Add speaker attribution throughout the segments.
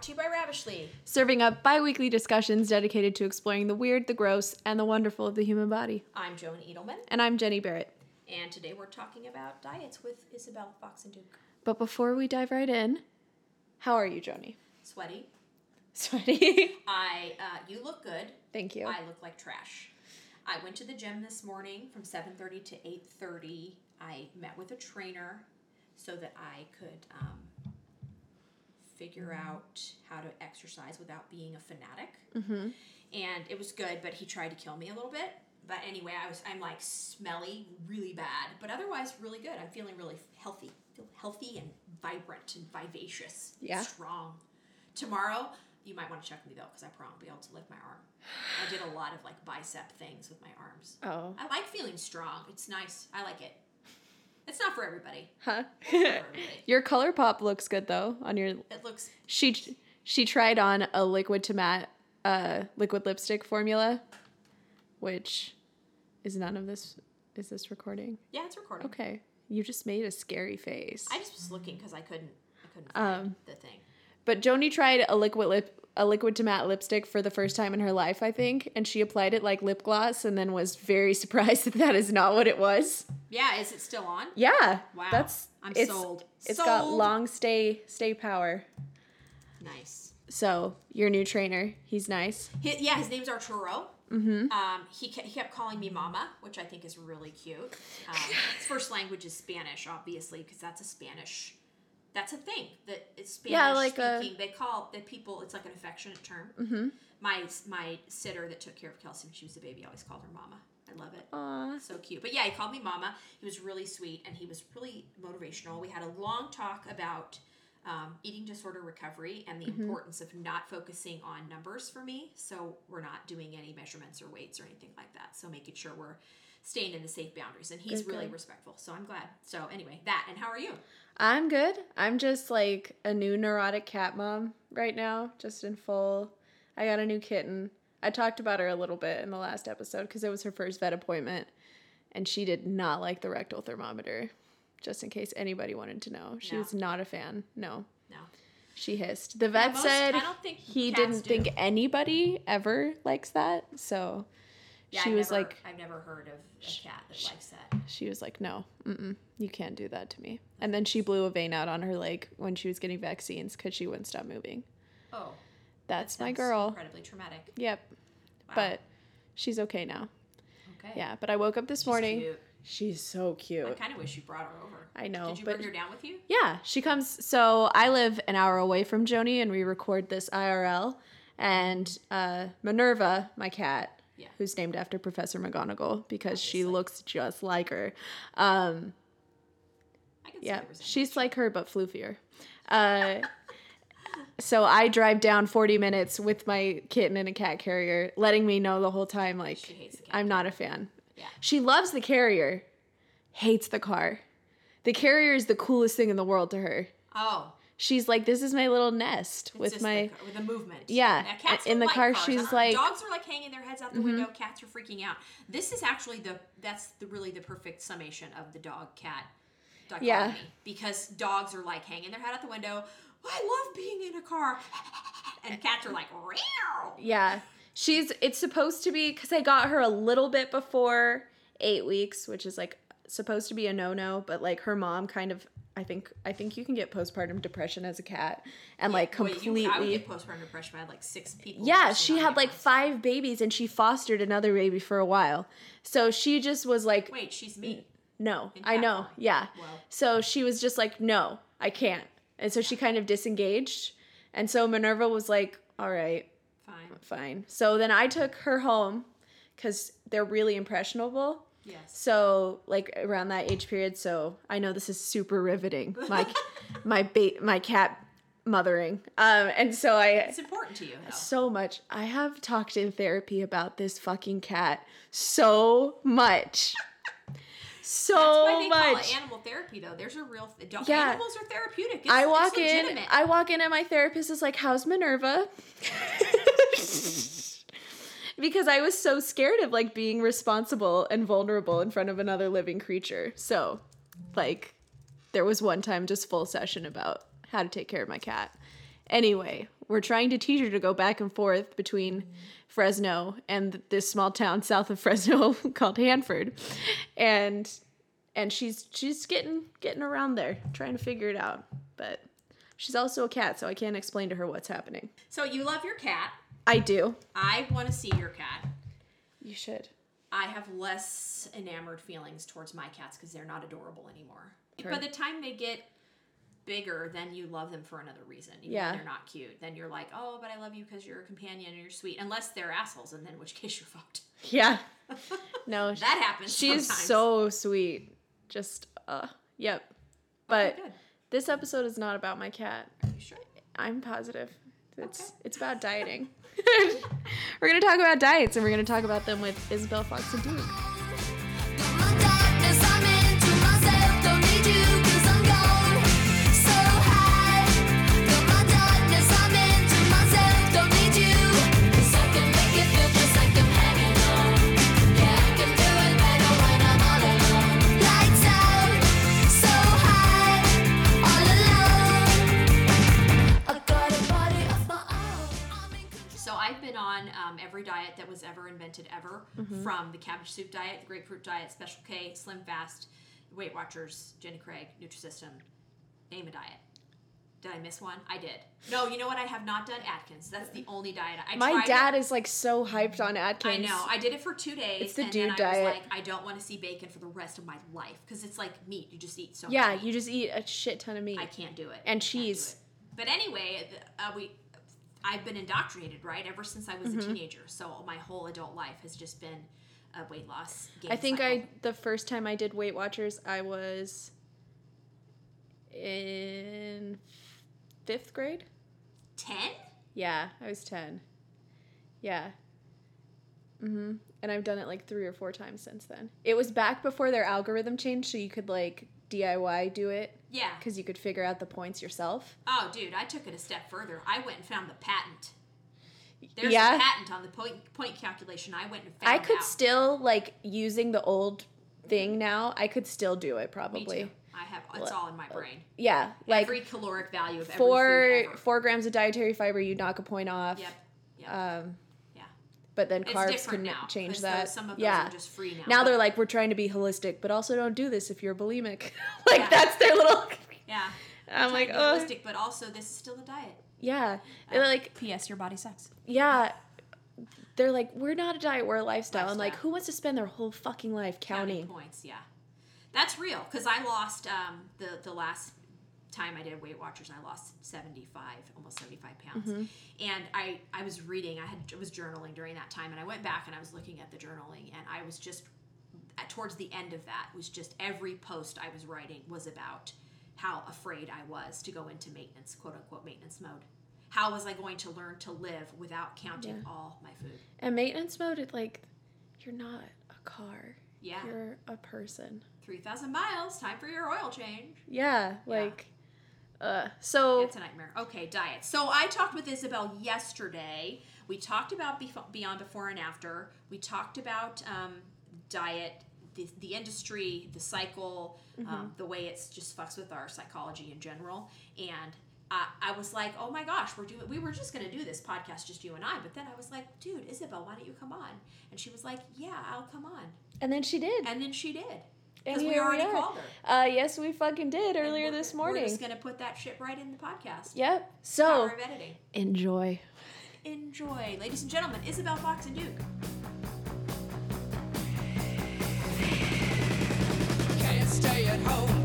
Speaker 1: brought to you by Ravishly.
Speaker 2: Serving up bi weekly discussions dedicated to exploring the weird, the gross, and the wonderful of the human body.
Speaker 1: I'm Joni Edelman,
Speaker 2: And I'm Jenni Berrett.
Speaker 1: and today we're talking about diets with Isabel Foxen Duke.
Speaker 2: But before we dive right in, how are you, Joni?
Speaker 1: Sweaty.
Speaker 2: Sweaty.
Speaker 1: I, uh, you look good.
Speaker 2: Thank you.
Speaker 1: I look like trash. I went to the gym this morning from 7:30 to 8:30. I met with a trainer so that I could um, figure out how to exercise without being a fanatic.
Speaker 2: mm-hmm.
Speaker 1: And it was good, but he tried to kill me a little bit. But anyway, I was I'm like smelly, really bad, but otherwise really good. I'm feeling really healthy, feel healthy and vibrant and vivacious, and
Speaker 2: Yeah.
Speaker 1: strong. Tomorrow, you might want to check me though, because I probably won't be able to lift my arm. I did a lot of like bicep things with my arms.
Speaker 2: Oh.
Speaker 1: I like feeling strong. It's nice. I like it. It's not for everybody.
Speaker 2: Huh?
Speaker 1: For everybody.
Speaker 2: your color pop looks good though on your
Speaker 1: It looks
Speaker 2: she she tried on a liquid to matte uh liquid lipstick formula which is none of this is this recording
Speaker 1: yeah, it's recording.
Speaker 2: okay you just made a scary face
Speaker 1: I just was looking because I couldn't I couldn't find
Speaker 2: Um,
Speaker 1: the thing.
Speaker 2: but joni tried a liquid lip a liquid to matte lipstick for the first time in her life i think and she applied it like lip gloss and then was very surprised that that is not what it was
Speaker 1: Yeah, is it still on?
Speaker 2: yeah
Speaker 1: Wow.
Speaker 2: that's
Speaker 1: I'm
Speaker 2: it's,
Speaker 1: sold.
Speaker 2: It's got long stay stay power
Speaker 1: Nice.
Speaker 2: so your new trainer he's nice
Speaker 1: Hi yeah, his name's Arturo.
Speaker 2: mm-hmm
Speaker 1: Um, he, ke- he kept calling me mama, which I think is really cute. Um, his first language is Spanish, obviously, because that's a Spanish. That's a thing that it's Spanish
Speaker 2: Yeah, like a-
Speaker 1: speaking. they call the people. It's like an affectionate term.
Speaker 2: mm-hmm
Speaker 1: My my sitter that took care of Kelsey when she was a baby always called her mama. I love it.
Speaker 2: Aw.
Speaker 1: So cute. But yeah, he called me mama. He was really sweet and he was really motivational. We had a long talk about um, eating disorder recovery and the importance of not focusing on numbers for me. So we're not doing any measurements or weights or anything like that. So making sure we're staying in the safe boundaries. And he's
Speaker 2: Good,
Speaker 1: really
Speaker 2: good.
Speaker 1: respectful. So I'm glad. So anyway, that. And how are you?
Speaker 2: I'm good. I'm just like a new neurotic cat mom right now, just in full. I got a new kitten. I talked about her a little bit in the last episode because it was her first vet appointment, and she did not like the rectal thermometer. Just in case anybody wanted to know, she
Speaker 1: No.
Speaker 2: was not a fan. No,
Speaker 1: No.
Speaker 2: she hissed. The vet
Speaker 1: most-
Speaker 2: said
Speaker 1: I don't think
Speaker 2: he didn't
Speaker 1: do.
Speaker 2: think anybody ever likes that. So
Speaker 1: Yeah,
Speaker 2: she
Speaker 1: I've
Speaker 2: was
Speaker 1: never-
Speaker 2: like,
Speaker 1: I've never heard of a cat that likes that.
Speaker 2: she was like, no, mm-mm, you can't do that to me. And then she blew a vein out on her leg when she was getting vaccines because she wouldn't stop moving.
Speaker 1: Oh,
Speaker 2: That's
Speaker 1: that
Speaker 2: my girl.
Speaker 1: Incredibly traumatic.
Speaker 2: Yep.
Speaker 1: Wow.
Speaker 2: But she's okay now.
Speaker 1: okay.
Speaker 2: Yeah. But I woke up this
Speaker 1: She's
Speaker 2: morning.
Speaker 1: cute.
Speaker 2: She's so cute.
Speaker 1: I kind of wish you brought her over.
Speaker 2: I know,
Speaker 1: Did you
Speaker 2: but-
Speaker 1: bring her down with you?
Speaker 2: Yeah, she comes. So I live an hour away from Joni, and we record this IRL. And uh, Minerva, my cat,
Speaker 1: Yeah.
Speaker 2: who's named after Professor McGonagall because she looks just like her. Um,
Speaker 1: I
Speaker 2: yeah, she's like her but floofier. Uh, so I drive down 40 minutes with my kitten in a cat carrier, letting me know the whole time like
Speaker 1: She hates the cat
Speaker 2: I'm not a fan.
Speaker 1: Yeah.
Speaker 2: She loves the carrier, hates the car. The carrier is the coolest thing in the world to her.
Speaker 1: Oh,
Speaker 2: She's like, this is my little nest
Speaker 1: it's
Speaker 2: with my.
Speaker 1: the, car- with the movement.
Speaker 2: Yeah,
Speaker 1: Now, cats
Speaker 2: in the car,
Speaker 1: cars.
Speaker 2: she's
Speaker 1: don't-
Speaker 2: like- Mm-hmm.
Speaker 1: dogs are like hanging their heads out the window. Cats are freaking out. This is actually the that's the really the perfect summation of the dog cat dichotomy
Speaker 2: Yeah.
Speaker 1: because dogs are like hanging their head out the window. I love being in a car, and cats are like, Reow.
Speaker 2: Yeah, she's. It's supposed to be because I got her a little bit before eight weeks, which is like supposed to be a no no, but like her mom kind of. I think I think you can get postpartum depression as a cat and like
Speaker 1: Wait,
Speaker 2: completely.
Speaker 1: you, I would get postpartum depression. I had like six people.
Speaker 2: Yeah, she had like
Speaker 1: once.
Speaker 2: five babies and she fostered another baby for a while. So she just was like,
Speaker 1: Wait, she's me.
Speaker 2: no, I know.
Speaker 1: form.
Speaker 2: Yeah.
Speaker 1: Wow.
Speaker 2: So she was just like, no, I can't. And so she kind of disengaged. And so Minerva was like, all right,
Speaker 1: Fine.
Speaker 2: fine. So then I took her home because they're really impressionable.
Speaker 1: Yes.
Speaker 2: So like around that age period. So I know this is super riveting. My my ba- my cat mothering. Um, and so I
Speaker 1: It's important to you. Though.
Speaker 2: so much. I have talked in therapy about this fucking cat so much. So
Speaker 1: That's why they call
Speaker 2: much.
Speaker 1: it animal therapy, though. There's a real th-
Speaker 2: Yeah.
Speaker 1: animals are therapeutic. It's,
Speaker 2: I walk in. I walk in, and my therapist is like, "How's Minerva?" because I was so scared of like being responsible and vulnerable in front of another living creature. So, like, there was one time just full session about how to take care of my cat. Anyway, we're trying to teach her to go back and forth between Fresno and this small town south of Fresno called Hanford. And and she's she's getting getting around there, trying to figure it out. But she's also a cat, so I can't explain to her what's happening.
Speaker 1: So you love your cat.
Speaker 2: I do.
Speaker 1: I want to see your cat.
Speaker 2: You should.
Speaker 1: I have less enamored feelings towards my cats because they're not adorable anymore.
Speaker 2: Sure.
Speaker 1: By the time they get bigger, then you love them for another reason. Even
Speaker 2: Yeah.
Speaker 1: they're not cute. Then you're like, oh, but I love you because you're a companion and you're sweet. Unless they're assholes, and then in which case you're fucked.
Speaker 2: Yeah. No,
Speaker 1: That happens.
Speaker 2: she's
Speaker 1: sometimes.
Speaker 2: so sweet. Just uh yep. But
Speaker 1: Okay,
Speaker 2: this episode is not about my cat.
Speaker 1: Are you sure?
Speaker 2: I'm positive. It's
Speaker 1: Okay.
Speaker 2: it's about dieting. we're gonna talk about diets and we're gonna talk about them with Isabel Foxen Duke.
Speaker 1: Diet that was ever invented ever,
Speaker 2: Mm-hmm.
Speaker 1: from the cabbage soup diet, the grapefruit diet, Special K, Slim Fast, Weight Watchers, Jenny Craig, Nutrisystem. Name a diet. Did I miss one? I did. No, you know what? I have not done Atkins. That's the only diet I
Speaker 2: My dad is like so hyped on Atkins.
Speaker 1: I know. I did it for two days.
Speaker 2: It's the
Speaker 1: and
Speaker 2: dude
Speaker 1: then I
Speaker 2: diet.
Speaker 1: was like, I don't want to see bacon for the rest of my life because it's like meat. You just eat so much
Speaker 2: yeah, you just eat a shit ton of meat.
Speaker 1: I can't do it.
Speaker 2: And
Speaker 1: I
Speaker 2: cheese.
Speaker 1: it. But anyway, uh, we, I've been indoctrinated, right, ever since I was
Speaker 2: Mm-hmm.
Speaker 1: a teenager. So my whole adult life has just been a weight loss.
Speaker 2: I think
Speaker 1: cycle.
Speaker 2: I the first time I did Weight Watchers, I was in fifth grade.
Speaker 1: ten.
Speaker 2: Yeah, I was ten. Yeah. Mhm. And I've done it like three or four times since then. It was back before their algorithm changed, so you could like DIY do it
Speaker 1: Yeah.
Speaker 2: because you could figure out the points yourself.
Speaker 1: Oh, dude, I took it a step further. I went and found the patent. There's
Speaker 2: Yeah.
Speaker 1: a patent on the point point calculation. I went and found
Speaker 2: I could
Speaker 1: out.
Speaker 2: still like using the old thing now. I could still do it
Speaker 1: Me
Speaker 2: probably.
Speaker 1: too. I have. It's all in my brain.
Speaker 2: Yeah, like
Speaker 1: every caloric value of every
Speaker 2: four four grams of dietary fiber, you knock a point off.
Speaker 1: Yep. Yep.
Speaker 2: Um. But then
Speaker 1: It's
Speaker 2: carbs can
Speaker 1: now.
Speaker 2: change
Speaker 1: 'cause
Speaker 2: that.
Speaker 1: those- some of those
Speaker 2: yeah.
Speaker 1: are just free now.
Speaker 2: now they're like, we're trying to be holistic, but also don't do this if you're bulimic. like
Speaker 1: Yeah.
Speaker 2: that's their little.
Speaker 1: yeah.
Speaker 2: I'm
Speaker 1: Trying
Speaker 2: like,
Speaker 1: to be
Speaker 2: oh,
Speaker 1: holistic, but also this is still a diet.
Speaker 2: yeah. They're like,
Speaker 1: P.S. Your body sucks.
Speaker 2: yeah. They're like, we're not a diet, we're a lifestyle. I'm like, who wants to spend their whole fucking life counting?
Speaker 1: points. Yeah, that's real. Because I lost um, the the last time I did Weight Watchers, and I lost seventy five, almost seventy five pounds.
Speaker 2: Mm-hmm.
Speaker 1: And I I was reading, I had I was journaling during that time, and I went back and I was looking at the journaling, and I was just at, towards the end of that was just every post I was writing was about how afraid I was to go into maintenance, quote unquote maintenance mode. How was I going to learn to live without counting
Speaker 2: Yeah.
Speaker 1: all my food?
Speaker 2: And maintenance mode, it like, you're not a car.
Speaker 1: Yeah,
Speaker 2: You're a person.
Speaker 1: three thousand miles. Time for your oil change.
Speaker 2: Yeah, like, uh, so
Speaker 1: It's a nightmare. Okay, diet. So I talked with Isabel yesterday. We talked about bef- beyond before and after. We talked about um, diet, the, the industry, the cycle, um, the way it's just fucks with our psychology in general. And I, I was like, oh my gosh, we're doing. We were just gonna do this podcast, just you and I. But then I was like, dude, Isabel, why don't you come on? And she was like, yeah, I'll come on.
Speaker 2: and then she did.
Speaker 1: And then she did because we
Speaker 2: here
Speaker 1: already
Speaker 2: are.
Speaker 1: called her.
Speaker 2: Uh, yes, we fucking did earlier
Speaker 1: we're-
Speaker 2: this
Speaker 1: We're just gonna put that shit right in the podcast.
Speaker 2: Yep. So enjoy.
Speaker 1: enjoy. Ladies and gentlemen, Isabel Foxen Duke.
Speaker 3: Can't stay at home,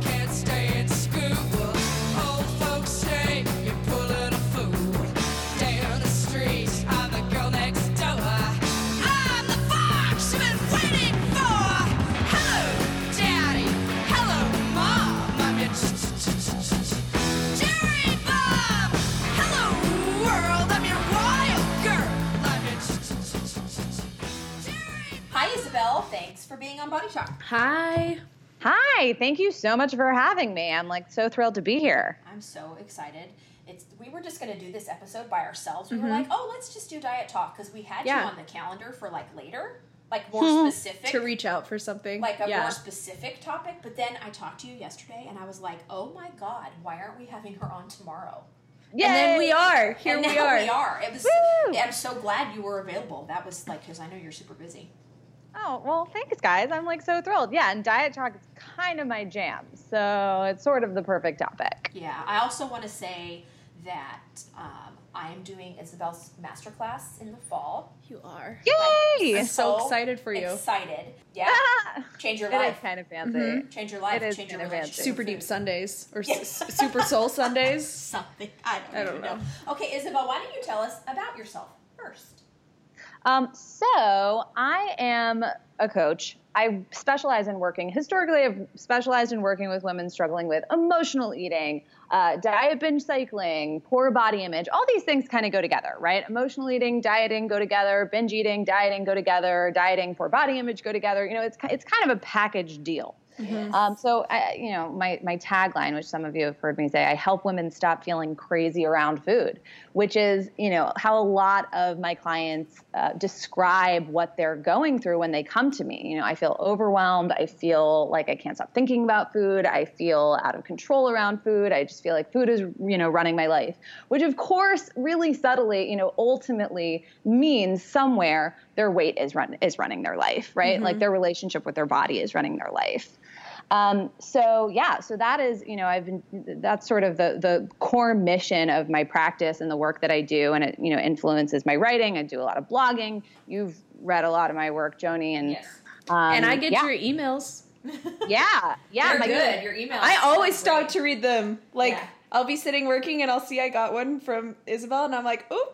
Speaker 3: for
Speaker 1: being on Body Talk.
Speaker 2: Hi.
Speaker 4: Hi, thank you so much for having me. I'm like so thrilled to be here.
Speaker 1: I'm so excited. It's we were just gonna do this episode by ourselves. We
Speaker 2: Mm-hmm.
Speaker 1: were like, oh, let's just do diet talk because we had
Speaker 2: Yeah.
Speaker 1: you on the calendar for like later. like more specific
Speaker 2: to reach out for something.
Speaker 1: like a
Speaker 2: yeah.
Speaker 1: more specific topic. But then I talked to you yesterday, and I was like, "Oh my god, why aren't we having her on tomorrow?"
Speaker 2: and then we are. Here
Speaker 1: and
Speaker 2: we
Speaker 1: now
Speaker 2: are.
Speaker 1: We are. It was.
Speaker 4: Woo!
Speaker 1: I'm so glad you were available. That was like because I know you're super busy.
Speaker 4: Oh, well, thanks, guys. I'm like so thrilled. Yeah, and diet talk is kind of my jam. So it's sort of the perfect topic.
Speaker 1: Yeah. I also want to say that um, I am doing Isabel's masterclass in the fall.
Speaker 2: You are.
Speaker 4: Yay!
Speaker 2: I'm so excited for you.
Speaker 1: Excited. Yeah. Change your
Speaker 4: It is
Speaker 1: life.
Speaker 4: kind of fancy.
Speaker 2: Mm-hmm.
Speaker 1: Change your life.
Speaker 4: It is
Speaker 1: Change your
Speaker 4: kind of fancy.
Speaker 2: Super deep. Sundays or
Speaker 1: Yeah.
Speaker 2: Super Soul Sundays.
Speaker 1: Something. I don't,
Speaker 2: I don't
Speaker 1: even know.
Speaker 2: know.
Speaker 1: Okay, Isabel, why don't you tell us about yourself first?
Speaker 4: Um, so I am a coach. I specialize in working. Historically, I've specialized in working with women struggling with emotional eating, uh, diet binge cycling, poor body image. All these things kind of go together, right? Emotional eating, dieting go together. Binge eating, dieting go together. Dieting, poor body image go together. You know, it's it's kind of a package deal. Um, so, I, you know, my, my tagline, which some of you have heard me say, I help women stop feeling crazy around food, which is, you know, how a lot of my clients uh, describe what they're going through when they come to me. You know, I feel overwhelmed. I feel like I can't stop thinking about food. I feel out of control around food. I just feel like food is, you know, running my life, which of course, really subtly, you know, ultimately means somewhere their weight is run is running their life, right? Like their relationship with their body is running their life. Um, so yeah, so that is, you know, I've been, that's sort of the, the core mission of my practice and the work that I do. And it, you know, influences my writing. I do a lot of blogging. You've read a lot of my work, Joni. And,
Speaker 1: Yes.
Speaker 4: um,
Speaker 2: and I get
Speaker 4: yeah,
Speaker 2: your emails.
Speaker 4: yeah, yeah.
Speaker 1: They're
Speaker 4: my
Speaker 1: good. Your email.
Speaker 2: I always stop to read them. Like
Speaker 1: Yeah.
Speaker 2: I'll be sitting working and I'll see I got one from Isabel and I'm like, "Ooh,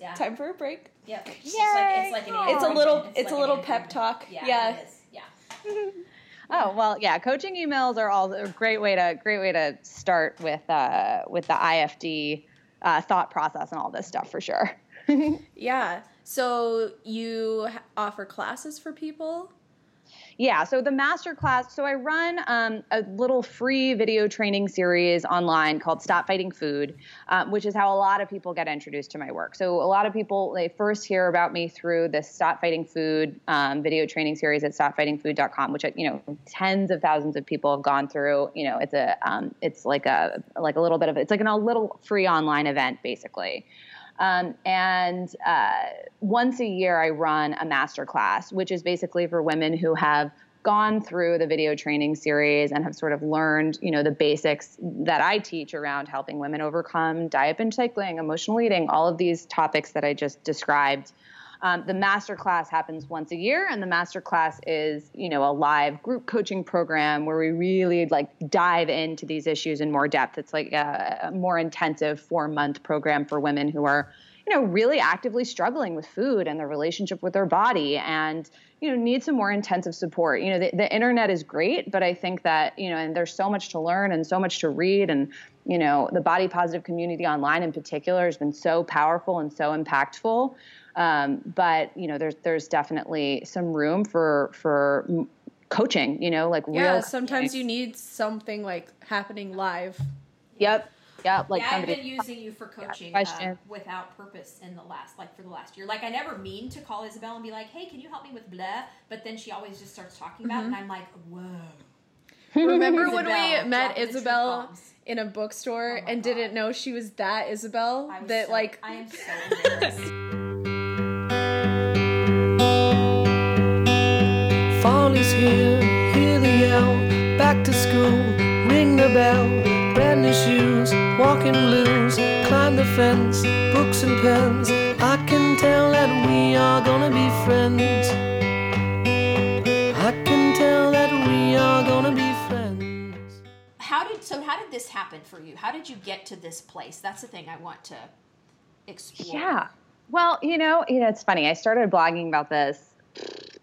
Speaker 1: Yeah.
Speaker 2: time for a break."
Speaker 1: Yeah. It's
Speaker 4: Yay.
Speaker 1: like it's like an
Speaker 4: Aw.
Speaker 2: It's a little it's,
Speaker 1: like
Speaker 2: a little pep talk.
Speaker 1: Yeah.
Speaker 2: Yeah.
Speaker 4: Oh well, yeah. Coaching emails are all a great way to great way to start with uh, with the IFD uh, thought process and all this stuff for sure.
Speaker 2: Yeah. So you offer classes for people?
Speaker 4: Yeah, so the master class, so I run um, a little free video training series online called Stop Fighting Food, um, which is how a lot of people get introduced to my work. So a lot of people, they first hear about me through the Stop Fighting Food um, video training series at stopfightingfood.com, which, you know, tens of thousands of people have gone through. You know, it's a, um, it's like a, like a little bit of, it's like an, a little free online event, basically. Um, and uh, once a year, I run a master class, which is basically for women who have gone through the video training series and have sort of learned, you know, the basics that I teach around helping women overcome diet binge cycling, emotional eating, all of these topics that I just described. Um, the master class happens once a year, and the master class is, you know, a live group coaching program where we really like dive into these issues in more depth. It's like a, a more intensive four month program for women who are, you know, really actively struggling with food and their relationship with their body and, you know, need some more intensive support. You know, the, the internet is great, but I think that, you know, and there's so much to learn and so much to read. And, you know, the body positive community online in particular has been so powerful and so impactful. Um, but, you know, there's, there's definitely some room for, for coaching, you know, like
Speaker 2: Yeah,
Speaker 4: real.
Speaker 2: sometimes you need something like happening live.
Speaker 4: Yep. Yep. Like
Speaker 1: yeah, I've been using you for coaching uh, without purpose in the last, like for the last year. Like I never mean to call Isabel and be like, "Hey, can you help me with blah?" But then she always just starts talking about, it, and I'm like, "Whoa."
Speaker 2: Remember when we met
Speaker 1: dropping the truth
Speaker 2: Isabel in a bookstore
Speaker 1: Oh
Speaker 2: and
Speaker 1: God.
Speaker 2: didn't know she was that Isabel?
Speaker 1: I was
Speaker 2: that
Speaker 1: so,
Speaker 2: like
Speaker 1: I am so embarrassed.
Speaker 3: Back to school, ring the bell. Brand new shoes, walking blues. Climb the fence, books and pens. I can tell that we are gonna be friends. I can tell that we are gonna be friends.
Speaker 1: How did so? How did this happen for you? How did you get to this place? That's the thing I want to explore.
Speaker 4: Yeah. Well, you know, you know, it's funny. I started blogging about this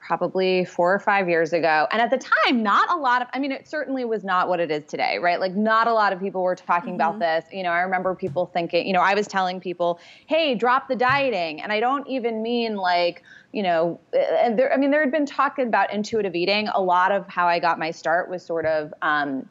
Speaker 4: probably four or five years ago. And at the time, not a lot of, I mean, it certainly was not what it is today, right? Like, not a lot of people were talking about this. You know, I remember people thinking, you know, I was telling people, hey, drop the dieting. And I don't even mean like, you know, and there, I mean, there had been talk about intuitive eating. A lot of how I got my start was sort of, um,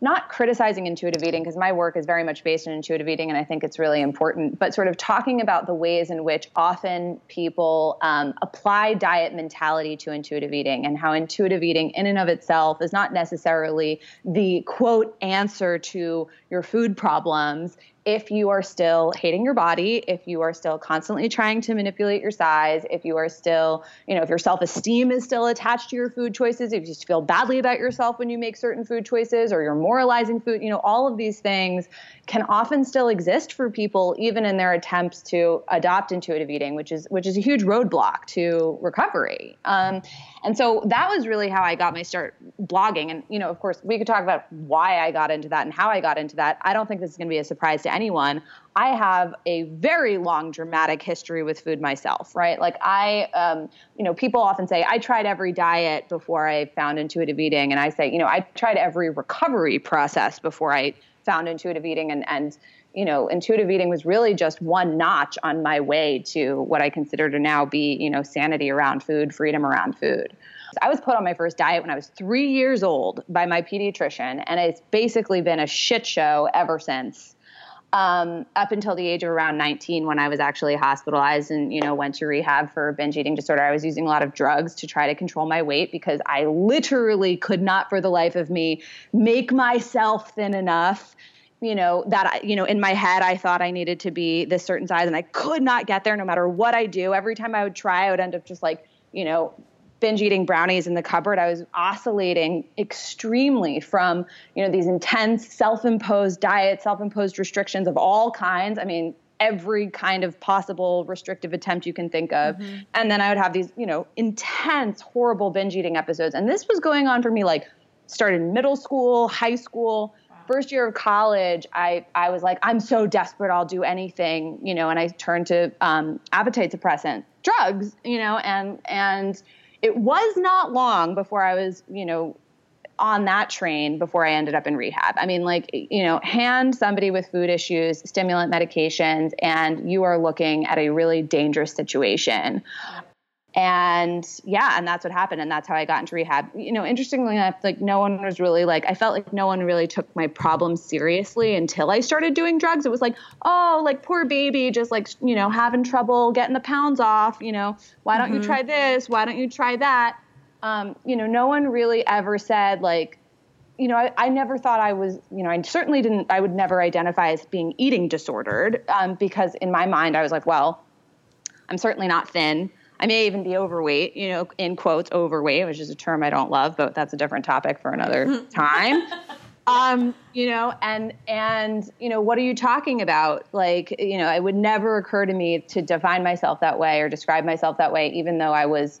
Speaker 4: not criticizing intuitive eating because my work is very much based on intuitive eating and I think it's really important, but sort of talking about the ways in which often people um, apply diet mentality to intuitive eating and how intuitive eating in and of itself is not necessarily the quote answer to your food problems if you are still hating your body, if you are still constantly trying to manipulate your size, if you are still, you know, if your self esteem is still attached to your food choices, if you just feel badly about yourself when you make certain food choices or you're moralizing food, you know, all of these things can often still exist for people even in their attempts to adopt intuitive eating, which is which is a huge roadblock to recovery. Um, and so that was really how I got my start blogging. And you know, of course, we could talk about why I got into that and how I got into that. I don't think this is going to be a surprise to anyone. I have a very long dramatic history with food myself, right? Like I, um, you know, people often say I tried every diet before I found intuitive eating, and I say, you know, I tried every recovery process before I found intuitive eating, and and you know, intuitive eating was really just one notch on my way to what I consider to now be, you know, sanity around food, freedom around food. I was put on my first diet when I was three years old by my pediatrician, and it's basically been a shit show ever since. Um, up until the age of around 19, when I was actually hospitalized and you know went to rehab for binge eating disorder, I was using a lot of drugs to try to control my weight because I literally could not, for the life of me, make myself thin enough you know that I, you know in my head I thought I needed to be this certain size and I could not get there no matter what I do. Every time I would try, I would end up just like you know binge eating brownies in the cupboard. I was oscillating extremely from you know these intense self-imposed diets, self-imposed restrictions of all kinds. I mean every kind of possible restrictive attempt you can think of. Mm-hmm. And then I would have these, you know, intense, horrible binge eating episodes. And this was going on for me like started middle school, high school, first year of college, I, I was like, I'm so desperate, I'll do anything, you know, and I turned to um, appetite suppressant drugs, you know, and and it was not long before I was, you know, on that train before I ended up in rehab. I mean, like, you know, hand somebody with food issues, stimulant medications, and you are looking at a really dangerous situation. And yeah, and that's what happened. And that's how I got into rehab. You know, interestingly enough, like no one was really like, I felt like no one really took my problems seriously until I started doing drugs. It was like, oh, like poor baby, just like, you know, having trouble getting the pounds off. You know, why don't you try this? Why don't you try that? Um, you know, no one really ever said, like, you know, I, I never thought I was, you know, I certainly didn't, I would never identify as being eating disordered um, because in my mind, I was like, well, I'm certainly not thin. I may even be overweight, you know, in quotes, overweight, which is a term I don't love, but that's a different topic for another time. Um, you know, and and you know, what are you talking about? Like, you know, it would never occur to me to define myself that way or describe myself that way, even though I was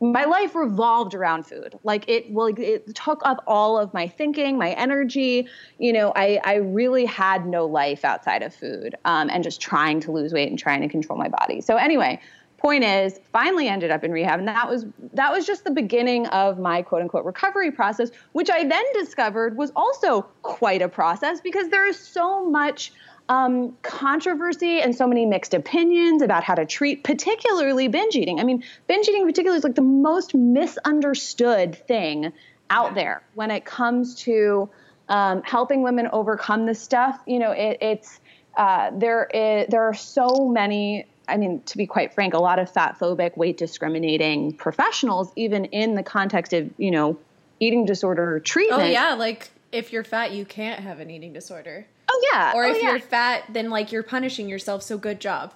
Speaker 4: my life revolved around food. Like it well, it took up all of my thinking, my energy. You know, I, I really had no life outside of food um, and just trying to lose weight and trying to control my body. So anyway, point is, finally ended up in rehab, and that was that was just the beginning of my quote unquote recovery process, which I then discovered was also quite a process because there is so much um, controversy and so many mixed opinions about how to treat, particularly binge eating. I mean, binge eating, particularly, is like the most misunderstood thing out there when it comes to um, helping women overcome this stuff. You know, it, it's uh, there. Is, there are so many. I mean, to be quite frank, a lot of fat phobic, weight discriminating professionals, even in the context of you know eating disorder treatment.
Speaker 2: Oh yeah, like if you're fat, you can't have an eating disorder.
Speaker 4: Oh yeah.
Speaker 2: Or
Speaker 4: oh,
Speaker 2: if
Speaker 4: yeah.
Speaker 2: you're fat, then like you're punishing yourself. So good job.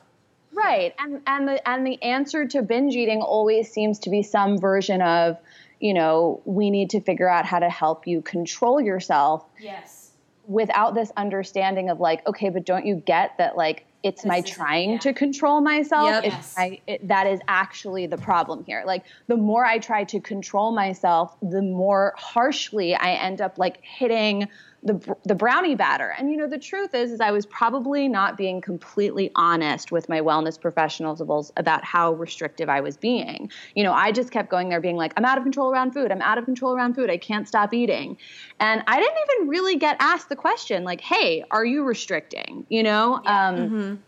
Speaker 4: Right. And and the and the answer to binge eating always seems to be some version of, you know, we need to figure out how to help you control yourself
Speaker 1: Yes.
Speaker 4: Without this understanding of like, okay, but don't you get that like it's my
Speaker 1: This is-
Speaker 4: trying
Speaker 1: yeah.
Speaker 4: to control myself.
Speaker 2: Yep.
Speaker 4: It's
Speaker 1: Yes.
Speaker 4: my, it, that is actually the problem here. Like the more I try to control myself, the more harshly I end up like hitting the the brownie batter. And you know, the truth is, is I was probably not being completely honest with my wellness professionals about how restrictive I was being. You know, I just kept going there, being like, I'm out of control around food. I'm out of control around food. I can't stop eating. And I didn't even really get asked the question, like, Hey, are you restricting? You know. Um,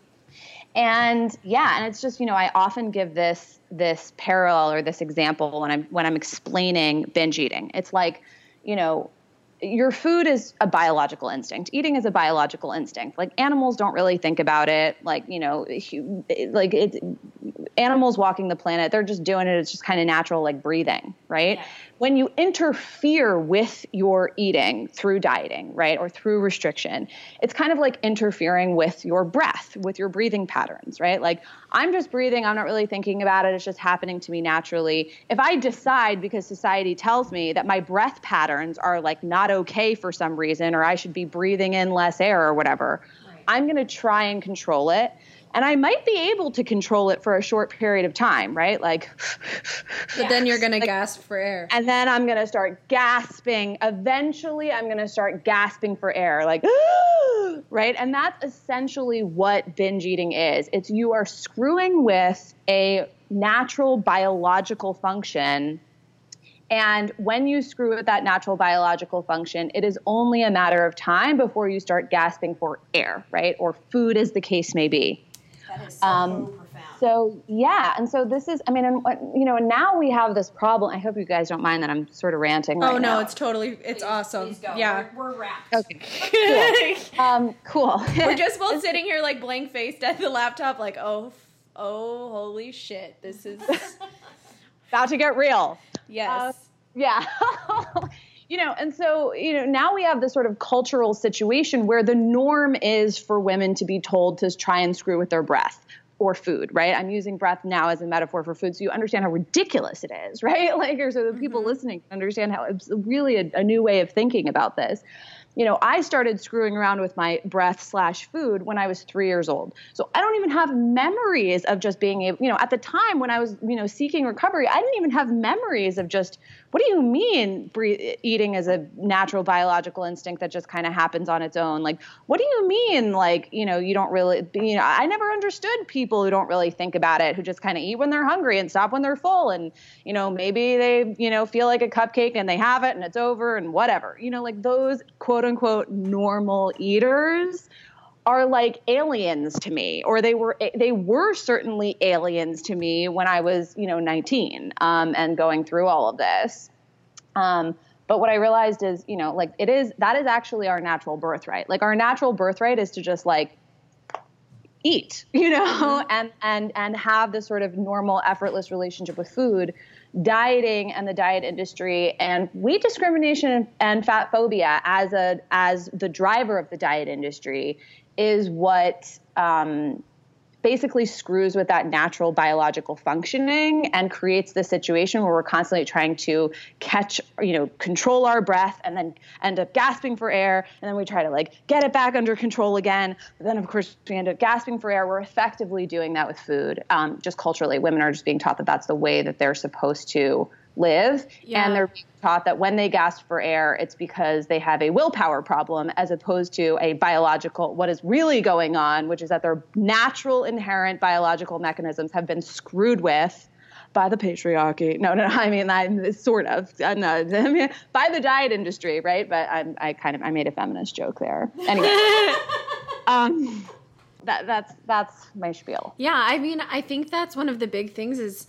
Speaker 4: and yeah and it's just you know i often give this this parallel or this example when i'm when i'm explaining binge eating it's like you know your food is a biological instinct. Eating is a biological instinct. Like animals don't really think about it. Like you know, like it, animals walking the planet, they're just doing it. It's just kind of natural, like breathing, right?
Speaker 1: Yeah.
Speaker 4: When you interfere with your eating through dieting, right, or through restriction, it's kind of like interfering with your breath, with your breathing patterns, right? Like I'm just breathing, I'm not really thinking about it, it's just happening to me naturally. If I decide because society tells me that my breath patterns are like not okay for some reason, or I should be breathing in less air or whatever,
Speaker 1: Right.
Speaker 4: I'm going to try and control it. And I might be able to control it for a short period of time, right? Like,
Speaker 2: But then you're gonna gasp for air.
Speaker 4: and then I'm going to start gasping. Eventually, I'm going to start gasping for air, like, right? And that's essentially what binge eating is it's you are screwing with a natural biological function. And when you screw with that natural biological function, it is only a matter of time before you start gasping for air, right? Or food, as the case may be.
Speaker 1: That is so
Speaker 4: Um,
Speaker 1: profound.
Speaker 4: So yeah, and so this is, I mean, and you know, now we have this problem. I hope you guys don't mind that I'm sort of ranting.
Speaker 2: Oh
Speaker 4: right
Speaker 2: no,
Speaker 4: now.
Speaker 2: it's totally it's
Speaker 1: Please-
Speaker 2: awesome.
Speaker 1: please go.
Speaker 2: Yeah.
Speaker 1: We're, we're wrapped.
Speaker 4: okay. Um, cool.
Speaker 2: We're just both sitting here like blank faced at the laptop, like, oh, oh, holy shit, this is
Speaker 4: about to get real.
Speaker 2: yes.
Speaker 4: Yeah. you know, and so, you know, now we have this sort of cultural situation where the norm is for women to be told to try and screw with their breath or food, right? I'm using breath now as a metaphor for food so you understand how ridiculous it is, right? Like, or so the people mm-hmm. listening understand how it's really a, a new way of thinking about this. You know, I started screwing around with my breath slash food when I was three years old. So I don't even have memories of just being able, you know, at the time when I was, you know, seeking recovery, I didn't even have memories of just, what do you mean breathe, eating is a natural biological instinct that just kind of happens on its own? Like, what do you mean, like, you know, you don't really, you know, I never understood people who don't really think about it, who just kind of eat when they're hungry and stop when they're full. And, you know, maybe they, you know, feel like a cupcake and they have it and it's over and whatever. You know, like those quote unquote normal eaters are like aliens to me or they were they were certainly aliens to me when i was you know 19 um, and going through all of this. Um, but what i realized is you know like it is that is actually our natural birthright. Like our natural birthright is to just like eat you know and and and have this sort of normal effortless relationship with food dieting and the diet industry and weight discrimination and fat phobia as a as the driver of the diet industry is what um, basically screws with that natural biological functioning and creates this situation where we're constantly trying to catch you know control our breath and then end up gasping for air. And then we try to like get it back under control again. But then of course we end up gasping for air. We're effectively doing that with food. Um, just culturally women are just being taught that that's the way that they're supposed to live.
Speaker 2: Yeah.
Speaker 4: and they're being taught that when they gasp for air it's because they have a willpower problem as opposed to a biological what is really going on which is that their natural inherent biological mechanisms have been screwed with by the patriarchy. No no i mean i sort of uh, no, I mean, by the diet industry right? But I'm, i kind of i made a feminist joke there. Anyway. Um that that's that's my spiel.
Speaker 2: Yeah, I mean, I think that's one of the big things is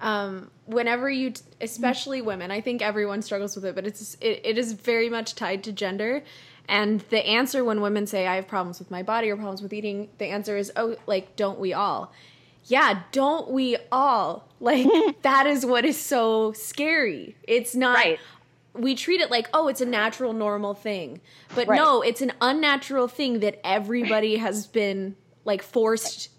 Speaker 2: um, whenever you, t- especially women, I think everyone struggles with it, but it's it, it is very much tied to gender. And the answer when women say I have problems with my body or problems with eating, the answer is oh, like don't we all? Yeah, don't we all? Like that is what is so scary. It's not
Speaker 4: Right.
Speaker 2: we treat it like oh it's a natural normal thing but
Speaker 4: Right.
Speaker 2: no it's an unnatural thing that everybody has been like forced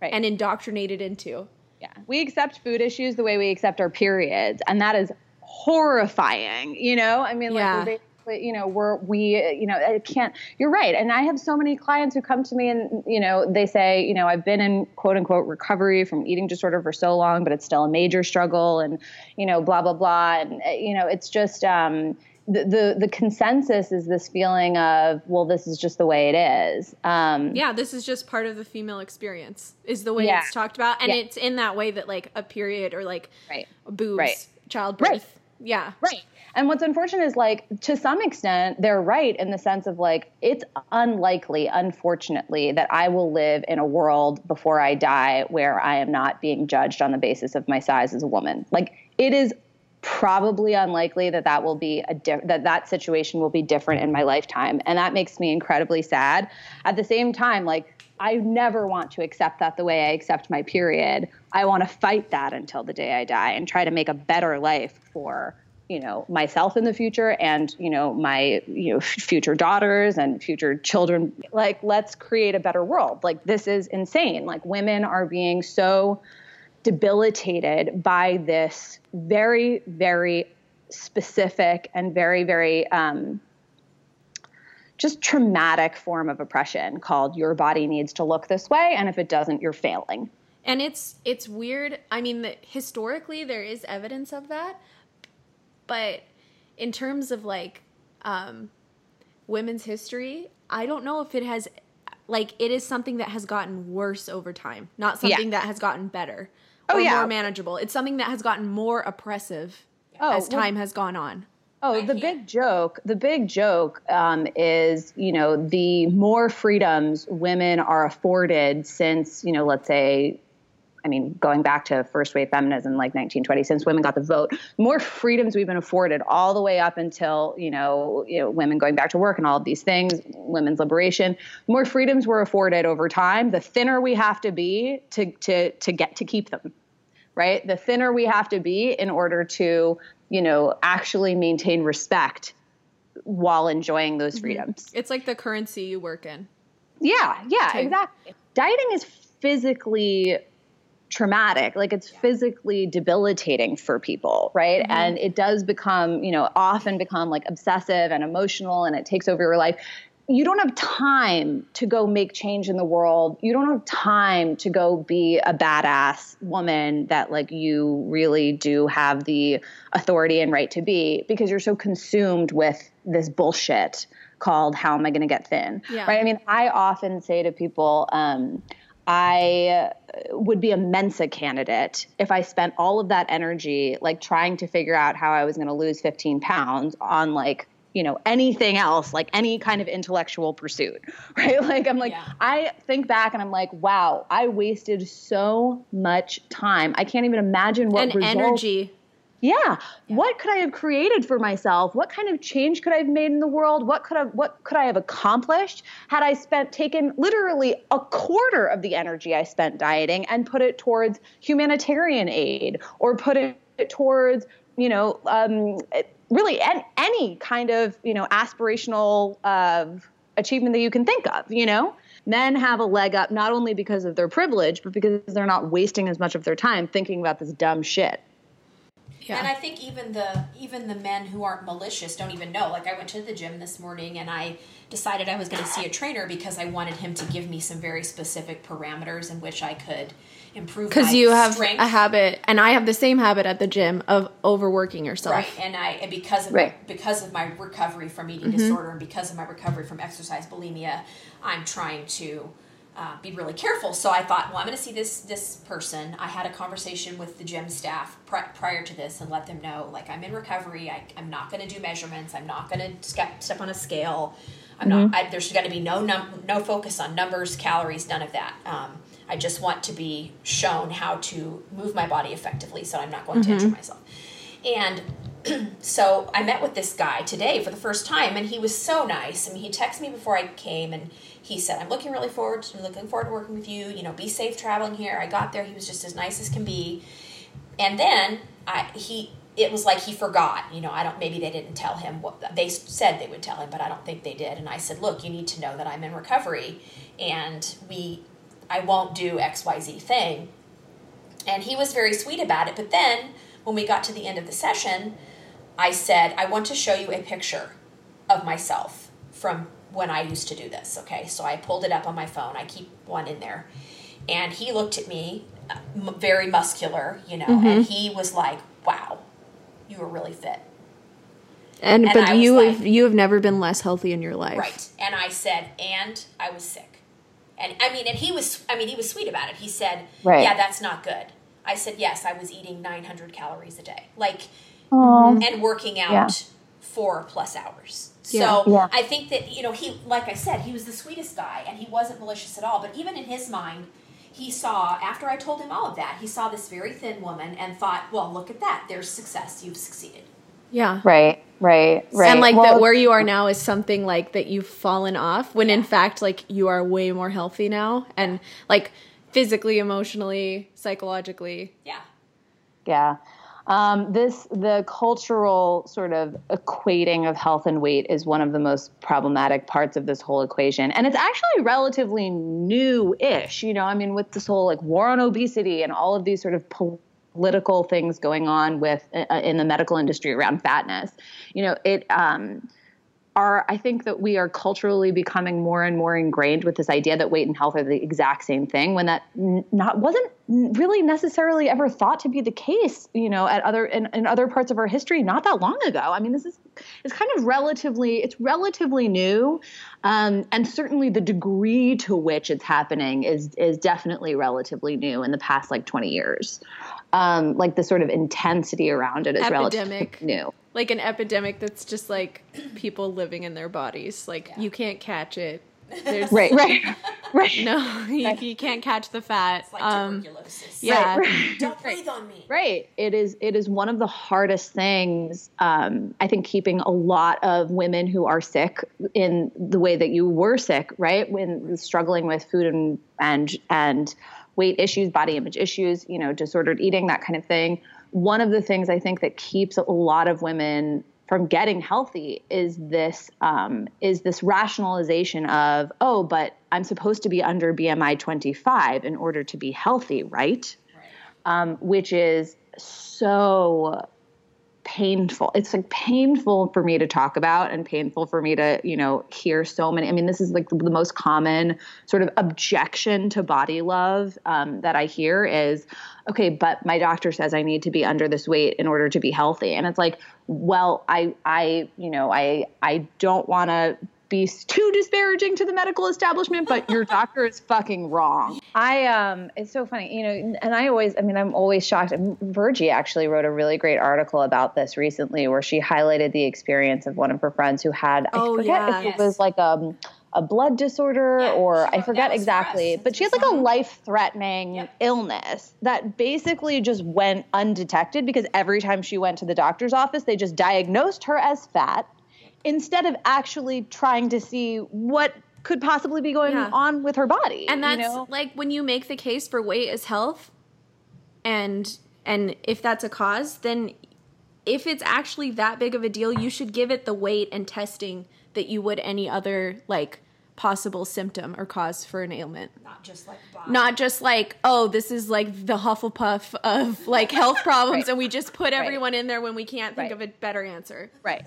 Speaker 4: Right.
Speaker 2: and indoctrinated into
Speaker 4: Yeah, we accept food issues the way we accept our periods, and that is horrifying. You know, I mean, like
Speaker 2: Yeah.
Speaker 4: we're you know, we're we, you know, I can't. You're right, and I have so many clients who come to me and you know they say, you know, I've been in quote unquote recovery from eating disorder for so long, but it's still a major struggle, and you know, blah blah blah, and you know, it's just. um the, the the consensus is this feeling of well this is just the way it is um
Speaker 2: yeah this is just part of the female experience is the way
Speaker 4: Yeah.
Speaker 2: it's talked about and
Speaker 4: Yeah.
Speaker 2: it's in that way that like a period or like
Speaker 4: right
Speaker 2: boobs
Speaker 4: Right.
Speaker 2: childbirth
Speaker 4: Right.
Speaker 2: yeah
Speaker 4: Right. And what's unfortunate is like to some extent they're right in the sense of like it's unlikely unfortunately that I will live in a world before I die where I am not being judged on the basis of my size as a woman. Like it is probably unlikely that that will be a di- that that situation will be different in my lifetime. And that makes me incredibly sad. At the same time like i never want to accept that the way i accept my period. I want to fight that until the day i die and try to make a better life for you know myself in the future and you know my you know future daughters and future children. Like let's create a better world. Like this is insane. Like women are being so debilitated by this very, very specific and very, very um, just traumatic form of oppression called your body needs to look this way, and if it doesn't, you're failing.
Speaker 2: and it's it's weird i mean the, historically there is evidence of that but in terms of like um women's history i don't know if it has like it is something that has gotten worse over time not
Speaker 4: Yeah.
Speaker 2: something that has gotten better
Speaker 4: Oh,
Speaker 2: or
Speaker 4: yeah.
Speaker 2: more manageable it's something that has gotten more oppressive
Speaker 4: Oh,
Speaker 2: as
Speaker 4: well-
Speaker 2: time has gone on
Speaker 4: Oh,
Speaker 1: I
Speaker 4: the
Speaker 1: can't.
Speaker 4: big joke, the big joke um, is, you know, the more freedoms women are afforded since, you know, let's say, I mean, going back to first wave feminism, like 1920, since women got the vote, more freedoms we've been afforded all the way up until, you know, you know, women going back to work and all of these things, women's liberation. More freedoms were afforded over time. The thinner we have to be to to to get to keep them right? The thinner we have to be in order to, you know, actually maintain respect while enjoying those mm-hmm. freedoms.
Speaker 2: it's like the currency you work in
Speaker 4: Yeah, yeah, exactly. Dieting is physically traumatic like it's physically debilitating for people right? And it does become you know often become like obsessive and emotional and it takes over your life. You don't have time to go make change in the world. You don't have time to go be a badass woman that like you really do have the authority and right to be because you're so consumed with this bullshit called how am i going to get thin?
Speaker 2: Yeah.
Speaker 4: right? I mean i often say to people um, I uh, would be a Mensa candidate if I spent all of that energy like trying to figure out how I was going to lose 15 pounds on like you know anything else like any kind of intellectual pursuit right? Like i'm like
Speaker 1: Yeah.
Speaker 4: i think back and i'm like wow i wasted so much time. I can't even imagine what
Speaker 2: and
Speaker 4: results-
Speaker 2: energy
Speaker 4: yeah. What could I have created for myself? What kind of change could I have made in the world? What could I what could I have accomplished had I spent taken literally a quarter of the energy I spent dieting and put it towards humanitarian aid or put it towards, you know, um, really an, any kind of, you know, aspirational uh, achievement that you can think of, you know? Men have a leg up not only because of their privilege, but because they're not wasting as much of their time thinking about this dumb shit.
Speaker 2: Yeah
Speaker 1: And I think even the even the men who aren't malicious don't even know. Like I went to the gym this morning and I decided I was going to see a trainer because I wanted him to give me some very specific parameters in which I could improve.
Speaker 2: because you have
Speaker 1: strength.
Speaker 2: a habit and i have the same habit at the gym of overworking yourself
Speaker 1: Right, and I and because of
Speaker 4: Right.
Speaker 1: my, because of my recovery from eating mm-hmm. disorder and because of my recovery from exercise bulimia, I'm trying to uh, be really careful. So I thought, well, I'm going to see this this person. I had a conversation with the gym staff pri- prior to this and let them know, like, I'm in recovery. I, I'm not going to do measurements. I'm not going to step step on a scale. I'm not. I, there's going to be no num- no focus on numbers, calories, none of that. Um, I just want to be shown how to move my body effectively, so I'm not going to injure myself. And so I met with this guy today for the first time, and he was so nice. I mean, he texted me before I came, and he said, "I'm looking really forward to looking forward to working with you. You know, be safe traveling here." I got there; he was just as nice as can be. And then I he it was like he forgot. You know, I don't. Maybe they didn't tell him what they said they would tell him, but I don't think they did. And I said, "Look, you need to know that I'm in recovery, and we, I won't do X Y Z thing." And he was very sweet about it. But then when we got to the end of the session, I said, I want to show you a picture of myself from when I used to do this. Okay, so I pulled it up on my phone. I keep one in there. And he looked at me, uh, m- very muscular, you know, and he was like, wow, you were really fit.
Speaker 2: and,
Speaker 1: And
Speaker 2: but
Speaker 1: I
Speaker 2: you
Speaker 1: like-
Speaker 2: you have never been less healthy in your life
Speaker 1: Right. And I said, and I was sick. And I mean, and he was, I mean, he was sweet about it. He said,
Speaker 4: Right.
Speaker 1: yeah, that's not good. I said, yes, I was eating 900 calories a day. Like,
Speaker 4: Aw.
Speaker 1: and working out
Speaker 4: Yeah.
Speaker 1: four plus hours.
Speaker 2: Yeah.
Speaker 1: So
Speaker 4: Yeah.
Speaker 1: I think that, you know, he, like I said, he was the sweetest guy and he wasn't malicious at all. But even in his mind, he saw after I told him all of that, he saw this very thin woman and thought, "Well, look at that. There's success. You've succeeded."
Speaker 2: Yeah.
Speaker 4: Right, right, right.
Speaker 2: And like
Speaker 4: Well,
Speaker 2: that where you are now is something like that you've fallen off when in fact like you are way more healthy now and like physically, emotionally, psychologically.
Speaker 1: Yeah.
Speaker 4: Yeah. Um, this the cultural sort of equating of health and weight is one of the most problematic parts of this whole equation, and it's actually relatively new-ish. You know, I mean, with this whole like war on obesity and all of these sort of political things going on with uh, in the medical industry around fatness, you know, it. Um, are I think that we are culturally becoming more and more ingrained with this idea that weight and health are the exact same thing when that not wasn't really necessarily ever thought to be the case you know at other in, in other parts of our history not that long ago I mean this is it's kind of relatively it's relatively new um, and certainly the degree to which it's happening is is definitely relatively new in the past like 20 years um, like the sort of intensity around it is
Speaker 2: Epidemic.
Speaker 4: relatively new
Speaker 2: Like an epidemic that's just like people living in their bodies. Like you can't catch it. There's
Speaker 4: right right right
Speaker 2: No, you, you can't catch the fat.
Speaker 1: It's like
Speaker 2: Um
Speaker 1: tuberculosis.
Speaker 2: yeah.
Speaker 1: Don't breathe on me.
Speaker 4: Right. It is. It is one of the hardest things. Um, I think keeping a lot of women who are sick in the way that you were sick, right, when struggling with food and and and weight issues, body image issues, you know, disordered eating, that kind of thing. One of the things I think that keeps a lot of women from getting healthy is this um, is this rationalization of oh, but I'm supposed to be under BMI 25 in order to be healthy, right? um, which is so painful. It's like painful for me to talk about and painful for me to, you know, hear so many. I mean, this is like the most common sort of objection to body love um, that I hear is, okay, but my doctor says I need to be under this weight in order to be healthy. And it's like, well, I, I, you know, I, I don't want to be too disparaging to the medical establishment, but your doctor is fucking wrong. I um, it's so funny, you know, and I always, I mean, I'm always shocked. Virgie actually wrote a really great article about this recently, where she highlighted the experience of one of her friends who had,
Speaker 2: Oh,
Speaker 4: I forget
Speaker 2: yeah.
Speaker 4: if it was like um, a blood disorder
Speaker 1: Yeah,
Speaker 4: or
Speaker 1: she
Speaker 4: I forget exactly, but she had like a life-threatening
Speaker 1: Yep.
Speaker 4: illness that basically just went undetected because every time she went to the doctor's office, they just diagnosed her as fat instead of actually trying to see what could possibly be going
Speaker 2: Yeah.
Speaker 4: on with her body.
Speaker 2: and that's
Speaker 4: you know?
Speaker 2: like when you make the case for weight as health and and if that's a cause then if it's actually that big of a deal you should give it the weight and testing that you would any other like possible symptom or cause for an ailment
Speaker 1: Not just like body.
Speaker 2: not just like oh this is like the hufflepuff of like health problems and we just put everyone in there when we can't think
Speaker 4: Right.
Speaker 2: of a better answer
Speaker 4: Right.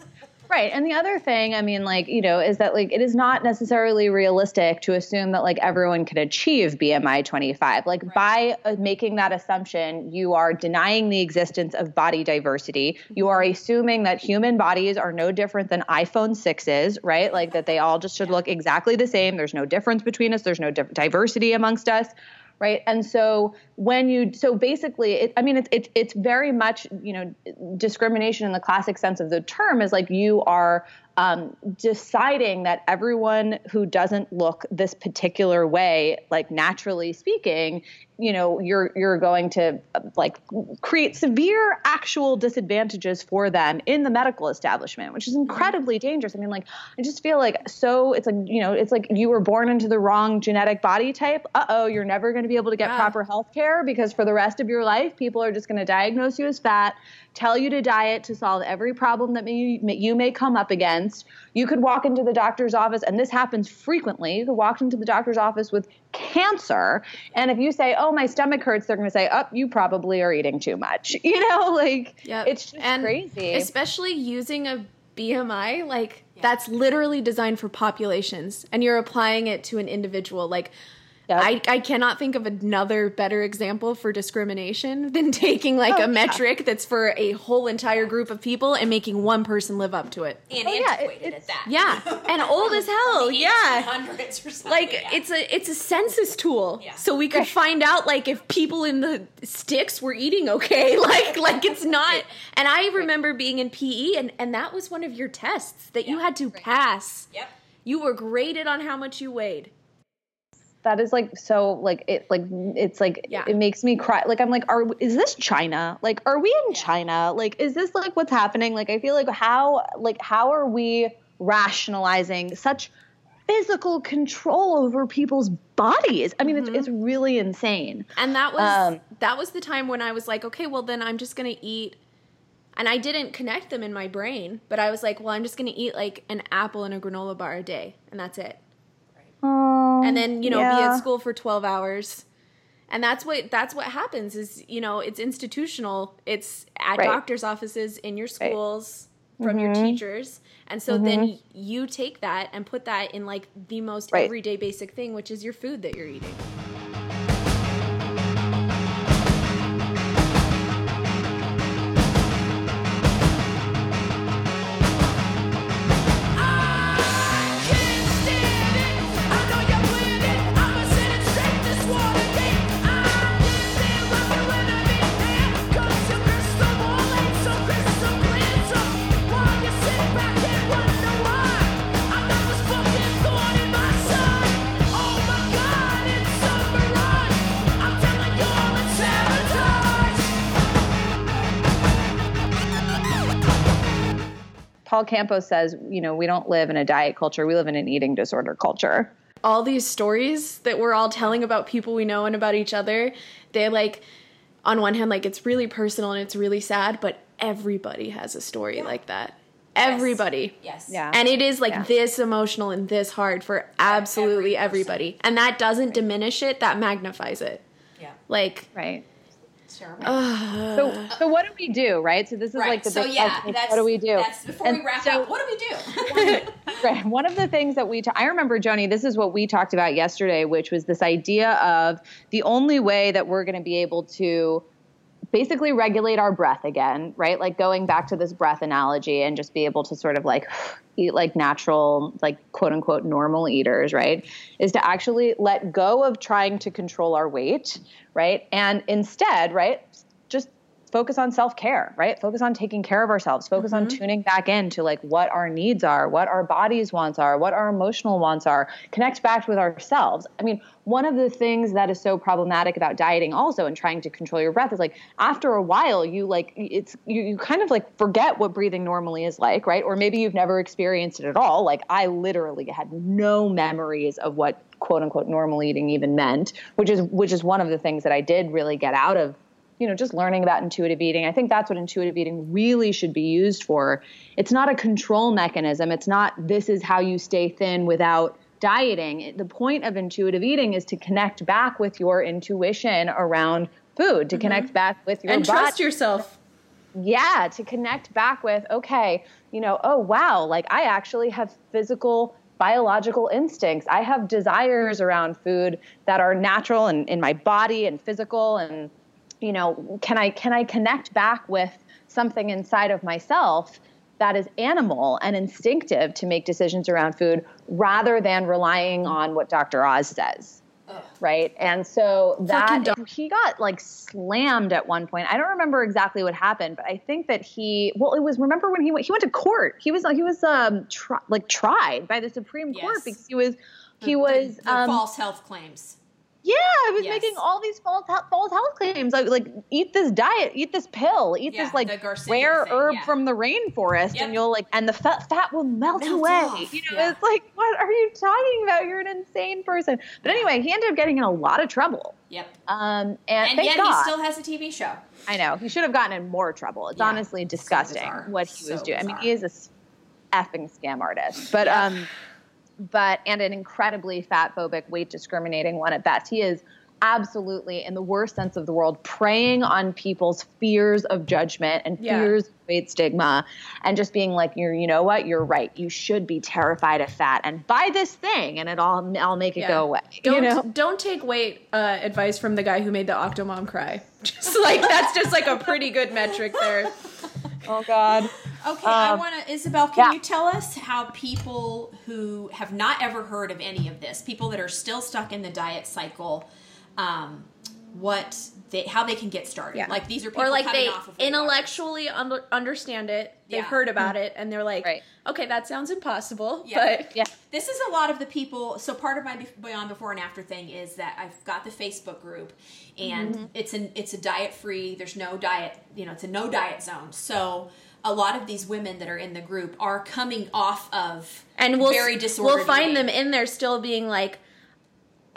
Speaker 4: Right. And the other thing, I mean, like, you know, is that like it is not necessarily realistic to assume that like everyone can achieve BMI 25. Like, by uh, making that assumption, you are denying the existence of body diversity. You are assuming that human bodies are no different than iPhone 6s, right? Like, that they all just should look exactly the same. There's no difference between us, there's no diff- diversity amongst us right? And so when you so basically it, i mean it's it's it's very much you know discrimination in the classic sense of the term is like you are um, deciding that everyone who doesn't look this particular way like naturally speaking you know you're you're going to uh, like create severe actual disadvantages for them in the medical establishment which is incredibly dangerous. I mean like i just feel like so it's like you know it's like you were born into the wrong genetic body type. Uh-oh you're never going to be able to get proper health care because for the rest of your life people are just going to diagnose you as fat tell you to diet to solve every problem that may, may, you may come up against you could walk into the doctor's office and this happens frequently. You could walk into the doctor's office with cancer and if you say oh my stomach hurts they're going to say oh you probably are eating too much. You know like
Speaker 2: Yep.
Speaker 4: it's just
Speaker 2: and
Speaker 4: crazy.
Speaker 2: Especially using a BMI, like that's literally designed for populations and you're applying it to an individual. Like
Speaker 4: Yep.
Speaker 2: I, I cannot think of another better example for discrimination than taking like
Speaker 4: Oh,
Speaker 2: a
Speaker 4: yeah.
Speaker 2: metric that's for a whole entire group of people and making one person live up to it.
Speaker 1: and
Speaker 4: Oh, yeah, it-
Speaker 1: at that.
Speaker 2: Yeah, and old as hell.
Speaker 1: The
Speaker 2: Yeah.
Speaker 1: 1800s or something.
Speaker 2: Like
Speaker 1: yeah.
Speaker 2: it's a it's a census tool,
Speaker 1: Yeah.
Speaker 2: so we could find out like if people in the sticks were eating okay. Like like it's not. And I remember being in PE, and and that was one of your tests that you had to pass.
Speaker 1: Yep.
Speaker 2: You were graded on how much you weighed.
Speaker 4: That is like so like it like it's like
Speaker 2: Yeah.
Speaker 4: it makes me cry like i'm like are is this china like are we in china like is this like what's happening like i feel like how like how are we rationalizing such physical control over people's bodies i mean
Speaker 2: Mm-hmm.
Speaker 4: it's, it's really insane
Speaker 2: And that was
Speaker 4: Um,
Speaker 2: that was the time when I was like, okay, well then I'm just gonna eat. And I didn't connect them in my brain, but I was like, well, I'm just gonna eat like an apple and a granola bar a day, and that's it.
Speaker 4: oh,
Speaker 2: And then you know be
Speaker 4: yeah.
Speaker 2: at school for 12 hours. And that's what that's what happens is you know it's institutional. It's at
Speaker 4: Right.
Speaker 2: doctors' offices, in your schools, from your
Speaker 4: Mhm.
Speaker 2: teachers, and so then you take that and put that in like the most
Speaker 4: Right.
Speaker 2: everyday basic thing, which is your food that you're eating.
Speaker 4: Paul campos says you know we don't live in a diet culture we live in an eating disorder culture
Speaker 2: all these stories that we're all telling about people we know and about each other, they like on one hand like it's really personal and it's really sad, but everybody has a story like that. Everybody.
Speaker 1: Yes.
Speaker 4: yeah
Speaker 2: And it is like
Speaker 4: Yeah.
Speaker 2: this emotional and this hard for absolutely
Speaker 1: every
Speaker 2: everybody. And that doesn't diminish it, that magnifies it.
Speaker 1: Yeah.
Speaker 2: Like
Speaker 4: right
Speaker 1: It's terrible.
Speaker 4: so so what do we do right so this is
Speaker 1: right.
Speaker 4: like the
Speaker 1: so
Speaker 4: big
Speaker 1: yeah,
Speaker 4: question,
Speaker 1: that's
Speaker 4: what do we do
Speaker 1: That's before we wrap
Speaker 4: so-
Speaker 1: up. What do we do?
Speaker 4: Right. One of the things that we, ta- I remember, Joni, this is what we talked about yesterday, which was this idea of the only way that we're going to be able to basically regulate our breath again, right? Like going back to this breath analogy and just be able to sort of like eat like natural, like quote unquote normal eaters, right? Is to actually let go of trying to control our weight, right? And instead, right? Focus on self-care right? Focus on taking care of ourselves. Focus on mm-hmm. tuning back in to like what our needs are what our bodies wants are what our emotional wants are. Connect back with ourselves. I mean one of the things that is so problematic about dieting also and trying to control your breath is like after a while you like it's you, you kind of like forget what breathing normally is like right? Or maybe you've never experienced it at all. Like i literally had no memories of what quote unquote normal eating even meant which is which is one of the things that i did really get out of you know, just learning about intuitive eating. I think that's what intuitive eating really should be used for. It's not a control mechanism. It's not this is how you stay thin without dieting. The point of intuitive eating is to connect back with your intuition around food, to mm-hmm. connect back with your
Speaker 2: and
Speaker 4: body
Speaker 2: trust yourself.
Speaker 4: yeah to connect back with okay you know oh wow like i actually have physical biological instincts i have desires around food that are natural and in my body and physical and you know can i can i connect back with something inside of myself that is animal and instinctive to make decisions around food rather than relying on what dr oz says right? And so that he got like slammed at one point. I don't remember exactly what happened but i think that he well it was remember when he went he went to court. He was he was um tri- like tried by the supreme court because he was he
Speaker 1: The-
Speaker 4: was
Speaker 1: the, the
Speaker 4: um,
Speaker 1: false health claims.
Speaker 4: Yeah, I was
Speaker 1: Yes.
Speaker 4: making all these false health, false health claims. Like, like eat this diet, eat this pill, eat
Speaker 1: Yeah,
Speaker 4: this like rare
Speaker 1: thing,
Speaker 4: herb
Speaker 1: yeah.
Speaker 4: from the rainforest,
Speaker 1: Yep.
Speaker 4: and you'll like, and the fat fat will melt,
Speaker 1: Melt
Speaker 4: away.
Speaker 1: off,
Speaker 4: You know,
Speaker 1: yeah.
Speaker 4: it's like, what are you talking about? You're an insane person. But anyway, he ended up getting in a lot of trouble.
Speaker 1: Yep.
Speaker 4: Um, and,
Speaker 1: And yet
Speaker 4: God.
Speaker 1: he still has a TV show.
Speaker 4: I know he should have gotten in more trouble. It's honestly disgusting
Speaker 1: bizarre.
Speaker 4: what he was
Speaker 1: So
Speaker 4: doing. I mean, he is a effing scam artist, but um, but and an incredibly fat phobic, weight discriminating one at best. He is absolutely, in the worst sense of the world, preying on people's fears of judgment and
Speaker 2: Yeah.
Speaker 4: fears of weight stigma, and just being like, "You're, you know what? You're right. You should be terrified of fat, and buy this thing, and it all, I'll make it
Speaker 2: Yeah.
Speaker 4: go away."
Speaker 2: Don't
Speaker 4: you know?
Speaker 2: don't take weight uh, advice from the guy who made the Octomom cry. Just like that's just like a pretty good metric there.
Speaker 4: Oh God.
Speaker 1: Okay, I
Speaker 4: Um,
Speaker 1: want to, Isabel, can
Speaker 4: yeah.
Speaker 1: you tell us how people who have not ever heard of any of this, people that are still stuck in the diet cycle, um, what they, how they can get started.
Speaker 2: Yeah.
Speaker 1: Like these are people
Speaker 2: or like
Speaker 1: coming
Speaker 2: they
Speaker 1: off of Weight Watchers.
Speaker 2: intellectually under, understand it. They've
Speaker 1: Yeah.
Speaker 2: heard about it, and they're like,
Speaker 4: Right.
Speaker 2: "Okay, that sounds impossible."
Speaker 1: Yeah.
Speaker 2: But
Speaker 4: Yeah.
Speaker 1: This is a lot of the people. So part of my beyond before and after thing is that I've got the Facebook group, and
Speaker 2: Mm-hmm.
Speaker 1: it's an it's a diet free. There's no diet. You know, it's a no diet zone. So a lot of these women that are in the group are coming off of
Speaker 2: and we'll
Speaker 1: very disordered.
Speaker 2: we'll find them in there still being like,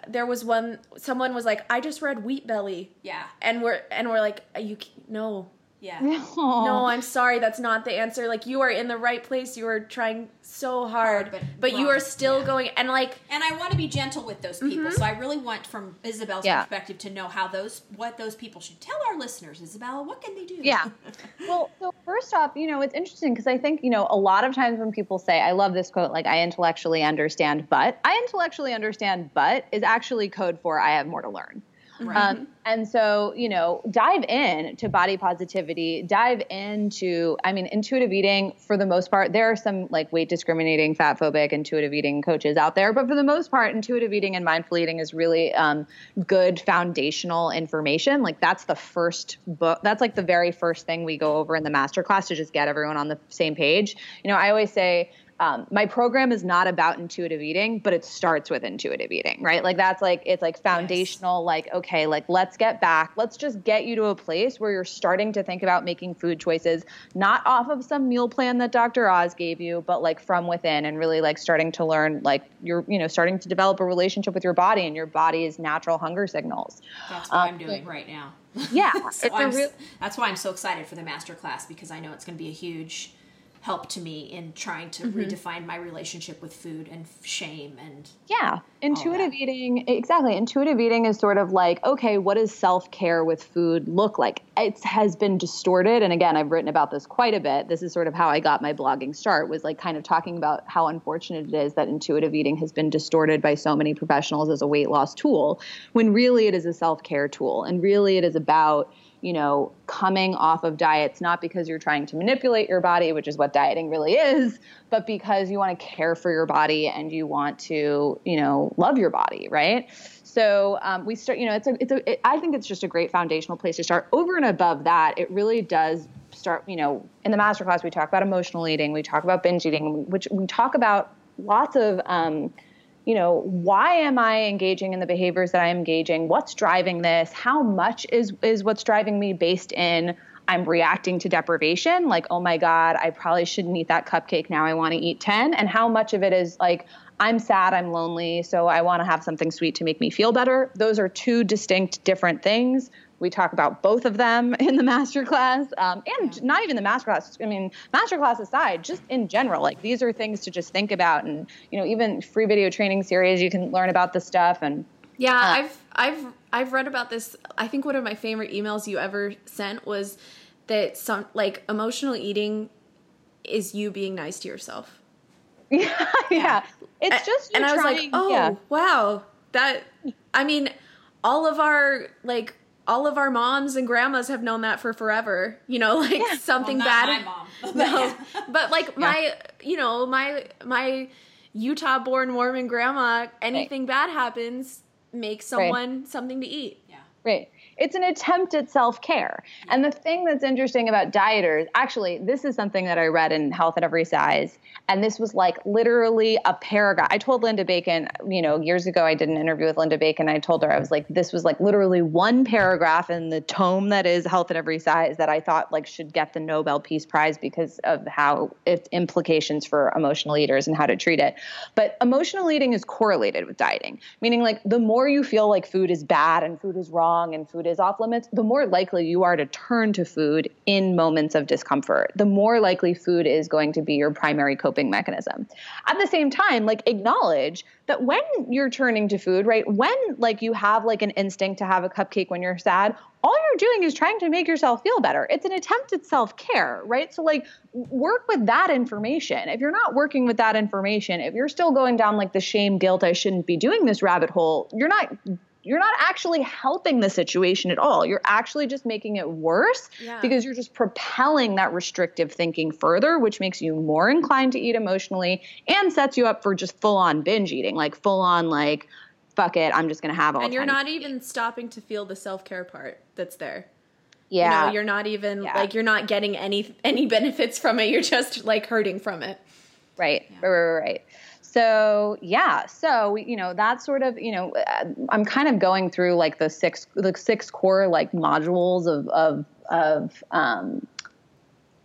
Speaker 2: there was one someone was like, "I just read Wheat Belly,"
Speaker 1: Yeah,
Speaker 2: and we're and we're like, "You no."
Speaker 1: Yeah.
Speaker 2: No, I'm sorry. That's not the answer. Like you are in the right place. You are trying so hard,
Speaker 1: Hard, but
Speaker 2: but you are still
Speaker 1: Yeah.
Speaker 2: going. And like,
Speaker 1: And I want to be gentle with those people.
Speaker 2: Mm-hmm.
Speaker 1: So I really want, from Isabel's
Speaker 4: Yeah.
Speaker 1: perspective, to know how those what those people should tell our listeners. Isabella, what can they do?
Speaker 4: Yeah. Well, so first off, you know, it's interesting because I think, you know, a lot of times when people say, I love this quote, like, I intellectually understand, but I intellectually understand, but is actually code for I have more to learn.
Speaker 1: Right.
Speaker 4: Um, and so, you know, dive in to body positivity, dive into, I mean, intuitive eating for the most part. There are some like weight discriminating, fat phobic, intuitive eating coaches out there, but for the most part, intuitive eating and mindful eating is really um, good foundational information. Like that's the first book, that's like the very first thing we go over in the masterclass to just get everyone on the same page. You know, I always say, um, my program is not about intuitive eating, but it starts with intuitive eating, right? Like that's like it's like foundational. Like okay, like let's get back. Let's just get you to a place where you're starting to think about making food choices, not off of some meal plan that Dr. Oz gave you, but like from within, and really like starting to learn, like you're you know starting to develop a relationship with your body and your body's natural hunger signals.
Speaker 1: That's what
Speaker 4: Uh,
Speaker 1: I'm doing right now.
Speaker 4: Yeah,
Speaker 1: So
Speaker 4: it's a
Speaker 1: I'm
Speaker 4: real.
Speaker 1: that's why I'm so excited for the master class because I know it's going to be a huge help to me in trying to
Speaker 4: Mm-hmm.
Speaker 1: redefine my relationship with food and shame and
Speaker 4: Yeah, intuitive eating, exactly. Intuitive eating is sort of like, okay, what does self care with food look like? It has been distorted. And again, I've written about this quite a bit. This is sort of how I got my blogging start, was like kind of talking about how unfortunate it is that intuitive eating has been distorted by so many professionals as a weight loss tool, when really it is a self care tool. And really it is about, you know, coming off of diets, not because you're trying to manipulate your body, which is what dieting really is, but because you want to care for your body and you want to, you know, love your body, right? So um, we start, you know, it's a, it's a, it, I think it's just a great foundational place to start. Over and above that, it really does start, you know, in the masterclass, we talk about emotional eating, we talk about binge eating, which we talk about lots of, um, you know, why am I engaging in the behaviors that I'm engaging? What's driving this? How much is is what's driving me based in I'm reacting to deprivation, like, oh my God, I probably shouldn't eat that cupcake. Now I want to eat 10. And how much of it is like, I'm sad, I'm lonely, so I want to have something sweet to make me feel better. Those are two distinct, different things. We talk about both of them in the masterclass, um, and not even the masterclass. I mean, masterclass aside, just in general, like these are things to just think about, and you know, even free video training series, you can learn about this stuff. And
Speaker 2: Yeah,
Speaker 4: Uh,
Speaker 2: I've I've I've read about this. I think one of my favorite emails you ever sent was that some like emotional eating is you being nice to yourself.
Speaker 4: yeah, yeah, it's just
Speaker 2: and I was like, "Oh,
Speaker 4: yeah.
Speaker 2: wow. That I mean, all of our like all of our moms and grandmas have known that for forever. You know, like something
Speaker 1: well, not
Speaker 2: bad
Speaker 1: my mom. but
Speaker 2: no,
Speaker 1: yeah.
Speaker 2: but like my, you know, my my Utah-born Mormon grandma, anything bad happens, makes someone something to eat.
Speaker 1: yeah.
Speaker 4: Right. It's an attempt at self care. And the thing that's interesting about dieters, actually, this is something that I read in Health at Every Size. And this was like literally a paragraph. I told Linda Bacon, you know, years ago, I did an interview with Linda Bacon. I told her, I was like, this was like literally one paragraph in the tome that is Health at Every Size that I thought like should get the Nobel Peace Prize because of how its implications for emotional eaters and how to treat it. But emotional eating is correlated with dieting, meaning like the more you feel like food is bad and food is wrong and food off limits, the more likely you are to turn to food in moments of discomfort. The more likely food is going to be your primary coping mechanism. At the same time, like acknowledge that when you're turning to food, right? When like you have like an instinct to have a cupcake when you're sad, all you're doing is trying to make yourself feel better. It's an attempt at self-care, right? So like work with that information. If you're not working with that information, if you're still going down like the shame, guilt, I shouldn't be doing this rabbit hole, you're not you're not actually helping the situation at all. You're actually just making it worse
Speaker 2: Yeah.
Speaker 4: because you're just propelling that restrictive thinking further, which makes you more inclined to eat emotionally and sets you up for just full on binge eating, like full on like fuck it, I'm just gonna have all.
Speaker 2: and you're not even stopping to feel the self-care part that's there.
Speaker 4: Yeah.
Speaker 2: You know, you're not even
Speaker 4: Yeah.
Speaker 2: like you're not getting any any benefits from it. You're just like hurting from it.
Speaker 4: Right, right, right, right. So yeah, so you know that's sort of you know uh, I'm kind of going through like the six the six core like modules of of of um,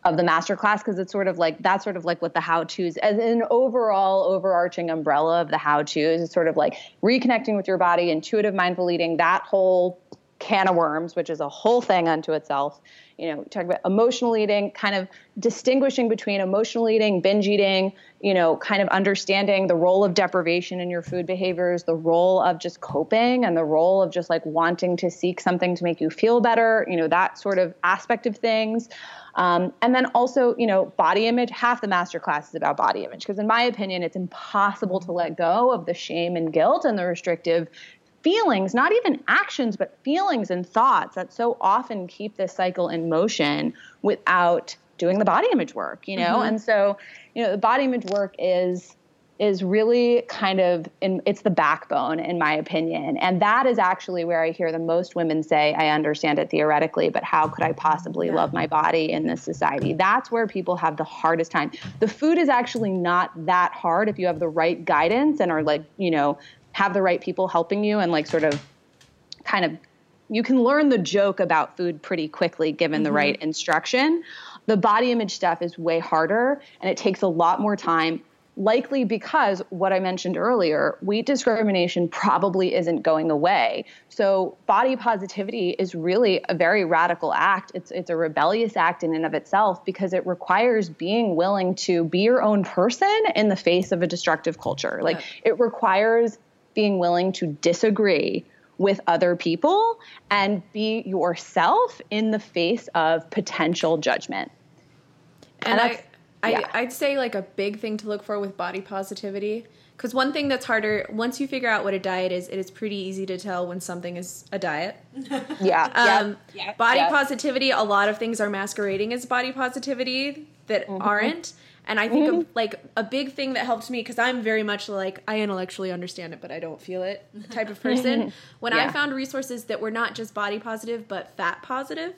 Speaker 4: of the master class because it's sort of like that's sort of like what the how to's as an overall overarching umbrella of the how to's is sort of like reconnecting with your body, intuitive mindful eating, that whole can of worms, which is a whole thing unto itself. You know, talk about emotional eating, kind of distinguishing between emotional eating, binge eating, you know, kind of understanding the role of deprivation in your food behaviors, the role of just coping, and the role of just like wanting to seek something to make you feel better, you know, that sort of aspect of things. Um, and then also, you know, body image. Half the master class is about body image because, in my opinion, it's impossible to let go of the shame and guilt and the restrictive feelings, not even actions, but feelings and thoughts that so often keep this cycle in motion without doing the body image work, you know? Mm-hmm. And so, you know, the body image work is is really kind of in, it's the backbone in my opinion. And that is actually where i hear the most women say i understand it theoretically but how could i possibly love my body in this society? That's where people have the hardest time. The food is actually not that hard if you have the right guidance and are like you know have the right people helping you and like sort of kind of you can learn the joke about food pretty quickly given the mm-hmm. right instruction. The body image stuff is way harder and it takes a lot more time. Likely because what I mentioned earlier, weight discrimination probably isn't going away. So body positivity is really a very radical act. It's it's a rebellious act in and of itself because it requires being willing to be your own person in the face of a destructive culture. Like it requires being willing to disagree with other people and be yourself in the face of potential judgment.
Speaker 2: And
Speaker 4: And
Speaker 2: I,
Speaker 4: that's-
Speaker 2: I,
Speaker 4: yeah.
Speaker 2: I'd say like a big thing to look for with body positivity. Because one thing that's harder, once you figure out what a diet is, it is pretty easy to tell when something is a diet.
Speaker 4: Yeah.
Speaker 2: Um,
Speaker 1: Yeah.
Speaker 2: Body
Speaker 4: Yeah.
Speaker 2: positivity, a lot of things are masquerading as body positivity that
Speaker 4: Mm-hmm.
Speaker 2: aren't. And I think of, like a big thing that helped me because I'm very much like I intellectually understand it, but I don't feel it type of person. when I found resources that were not just body positive but fat positive,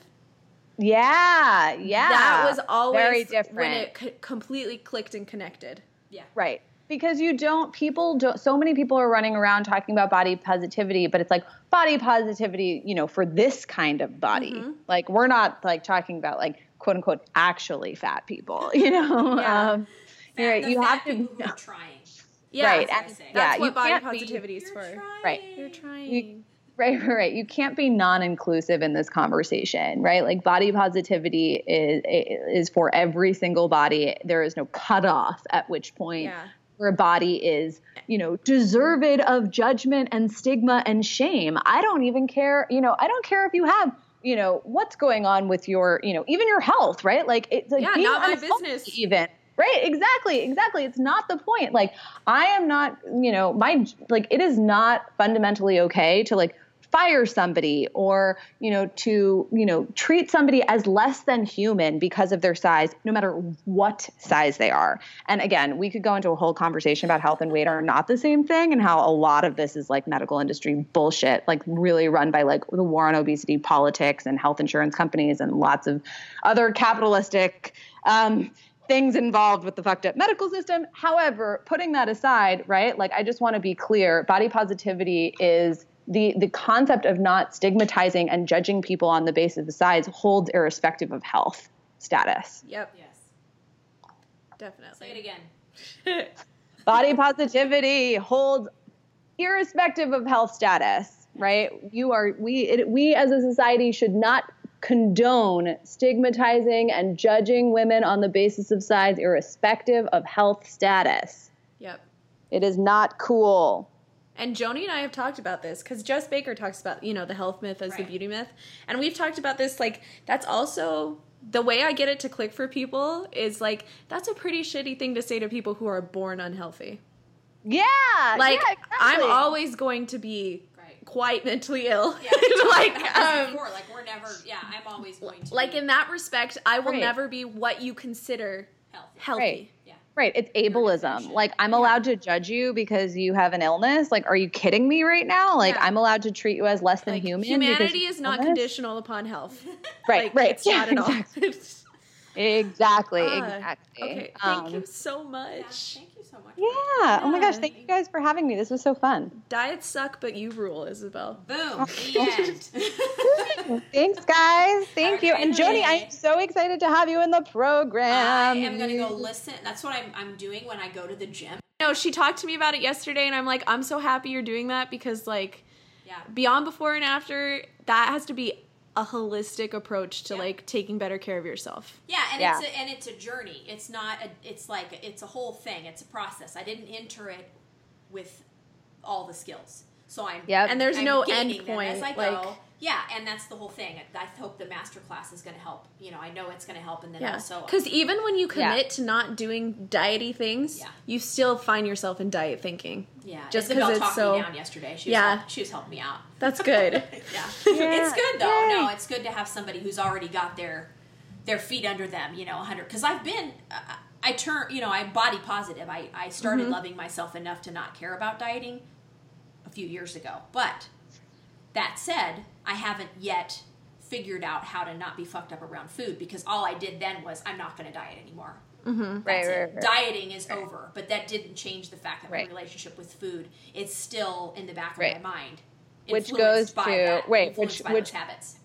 Speaker 4: yeah. Yeah.
Speaker 2: that was always
Speaker 4: very different when
Speaker 2: it c- completely clicked and connected.
Speaker 1: Yeah.
Speaker 4: Right. Because you don't, people don't, so many people are running around talking about body positivity, but it's like body positivity, you know, for this kind of body.
Speaker 2: Mm-hmm.
Speaker 4: Like, we're not like talking about like quote unquote actually fat people, you know?
Speaker 2: Yeah.
Speaker 4: Um,
Speaker 1: Fat-.
Speaker 4: You have to,
Speaker 1: who are trying.
Speaker 2: Yeah,
Speaker 4: Right,
Speaker 2: that's,
Speaker 4: and-
Speaker 1: yeah,
Speaker 2: what
Speaker 4: you
Speaker 2: body
Speaker 4: can't be-
Speaker 2: positivity is for.
Speaker 4: Right.
Speaker 2: You're trying.
Speaker 4: Right, right, right. You can't be non-inclusive in this conversation, right? Like body positivity is is for every single body. There is no cutoff at which point
Speaker 2: Yeah.
Speaker 4: where a body is, you know, deserved of judgment and stigma and shame. I don't even care, you know, I don't care if you have, you know, what's going on with your, you know, even your health, right? Like it's like
Speaker 2: Yeah,
Speaker 4: being
Speaker 2: not my business.
Speaker 4: even. Right, exactly, exactly. It's not the point. Like I am not, you know, my like it is not fundamentally okay to like fire somebody or you know to you know treat somebody as less than human because of their size no matter what size they are and again we could go into a whole conversation about health and weight are not the same thing and how a lot of this is like medical industry bullshit like really run by like the war on obesity politics and health insurance companies and lots of other capitalistic um, things involved with the fucked up medical system. However, putting that aside, right? Like I just want to be clear, body positivity is the the concept of not stigmatizing and judging people on the basis of size holds irrespective of health status.
Speaker 2: Yep,
Speaker 1: Yes.
Speaker 2: definitely.
Speaker 1: Say it again.
Speaker 4: Body positivity holds irrespective of health status, right? You are we it, we as a society should not condone stigmatizing and judging women on the basis of size irrespective of health status.
Speaker 2: Yep.
Speaker 4: It is not cool.
Speaker 2: And Joni and I have talked about this because Jes Baker talks about, you know, the health myth as the beauty myth. And we've talked about this. Like, that's also the way I get it to click for people is like, that's a pretty shitty thing to say to people who are born unhealthy.
Speaker 4: Yeah.
Speaker 2: Like,
Speaker 4: yeah,
Speaker 2: I'm always going to be
Speaker 1: Right.
Speaker 2: quite mentally ill.
Speaker 1: Yeah.
Speaker 2: like,
Speaker 1: Like, um,
Speaker 2: um,
Speaker 1: before, like we're never. Yeah, I'm always going to.
Speaker 2: like
Speaker 1: be
Speaker 2: in that respect, I will
Speaker 4: Right.
Speaker 2: never be what you consider
Speaker 1: healthy.
Speaker 2: healthy.
Speaker 4: Right.
Speaker 1: Yeah.
Speaker 4: Right. It's ableism. Like I'm
Speaker 1: Yeah.
Speaker 4: allowed to judge you because you have an illness. Like, are you kidding me right now? Like
Speaker 1: Yeah.
Speaker 4: I'm allowed to treat you as less than
Speaker 2: Like,
Speaker 4: human. because
Speaker 2: humanity is not
Speaker 4: illness?
Speaker 2: conditional upon health.
Speaker 4: Right.
Speaker 2: Like,
Speaker 4: right.
Speaker 2: It's
Speaker 4: Yeah,
Speaker 2: not at all.
Speaker 4: Exactly. Exactly.
Speaker 2: Ah,
Speaker 4: exactly.
Speaker 2: Okay, thank
Speaker 4: Um,
Speaker 2: you so
Speaker 1: Yeah,
Speaker 2: much.
Speaker 1: thank you so much.
Speaker 4: Yeah. Oh my gosh. Thank you guys for having me. This was so fun.
Speaker 2: Diets suck, but you rule, Isabel.
Speaker 1: Boom. Oh, the end.
Speaker 4: Thanks, guys. Thank you.
Speaker 1: Okay.
Speaker 4: And Joni, I'm so excited to have you in the program.
Speaker 1: I am gonna go listen. That's what I'm, I'm doing when I go to the gym.
Speaker 2: No, she talked to me about it yesterday, and I'm like, I'm so happy you're doing that because, like,
Speaker 1: Yeah.
Speaker 2: beyond before and after, that has to be a holistic approach to
Speaker 1: Yeah.
Speaker 2: like taking better care of yourself.
Speaker 1: Yeah, and
Speaker 4: Yeah.
Speaker 1: it's a, and it's a journey. It's not a. It's like it's a whole thing. It's a process. I didn't enter it with all the skills, so I'm.
Speaker 4: Yep.
Speaker 2: And there's
Speaker 1: I'm
Speaker 2: no end point.
Speaker 1: as I
Speaker 2: like,
Speaker 1: go. Yeah, and that's the whole thing. I hope the master class is going to help. You know, I know it's going to help, and then
Speaker 2: yeah,
Speaker 1: also
Speaker 2: because even when you
Speaker 4: Yeah.
Speaker 2: commit to not doing diety things,
Speaker 1: Yeah.
Speaker 2: you still find yourself in diet thinking.
Speaker 1: yeah,
Speaker 2: just because it's so-
Speaker 1: me down yesterday. She was
Speaker 2: Yeah.
Speaker 1: help- she was helping me out.
Speaker 2: That's good.
Speaker 1: yeah.
Speaker 4: Yeah,
Speaker 1: it's good though.
Speaker 4: yay.
Speaker 1: No, it's good to have somebody who's already got their their feet under them. You know, hundred. Because I've been, uh, I turn. You know, I'm body positive. I I started
Speaker 2: Mm-hmm.
Speaker 1: loving myself enough to not care about dieting a few years ago. But that said, I haven't yet figured out how to not be fucked up around food because all I did then was I'm not going to diet anymore.
Speaker 2: Mm-hmm.
Speaker 4: Right,
Speaker 1: That's
Speaker 4: right,
Speaker 1: it.
Speaker 4: right.
Speaker 1: Dieting is over, but that didn't change the fact that
Speaker 4: Right.
Speaker 1: my relationship with food is still in the back of
Speaker 4: Right.
Speaker 1: my mind.
Speaker 4: Which goes
Speaker 1: by
Speaker 4: to-
Speaker 1: that,
Speaker 4: wait, which-
Speaker 1: by
Speaker 4: which-
Speaker 1: habits.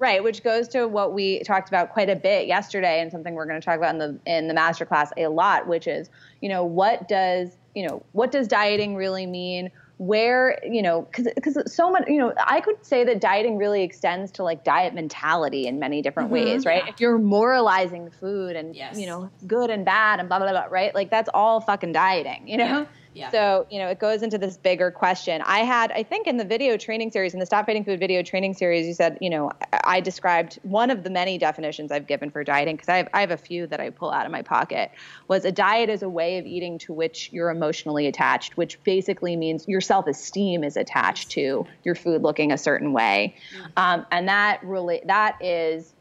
Speaker 4: Right, which goes to what we talked about quite a bit yesterday, and something we're going to talk about in the in the masterclass a lot, which is, you know, what does you know what does dieting really mean? Where you know, because because so much, you know, I could say that dieting really extends to like diet mentality in many different mm-hmm. ways, right?
Speaker 1: Yeah.
Speaker 4: If you're moralizing food and
Speaker 1: Yes.
Speaker 4: you know good and bad and blah blah blah, right? Like that's all fucking dieting, you know.
Speaker 1: Yeah. Yeah.
Speaker 4: So, you know, it goes into this bigger question. I had, I think in the video training series, in the Stop Fighting Food video training series, you said, you know, I- described one of the many definitions I've given for dieting, because I have, I have a few that I pull out of my pocket, was a diet is a way of eating to which you're emotionally attached, which basically means your self esteem is attached to your food looking a certain way. Um, and that really, that is,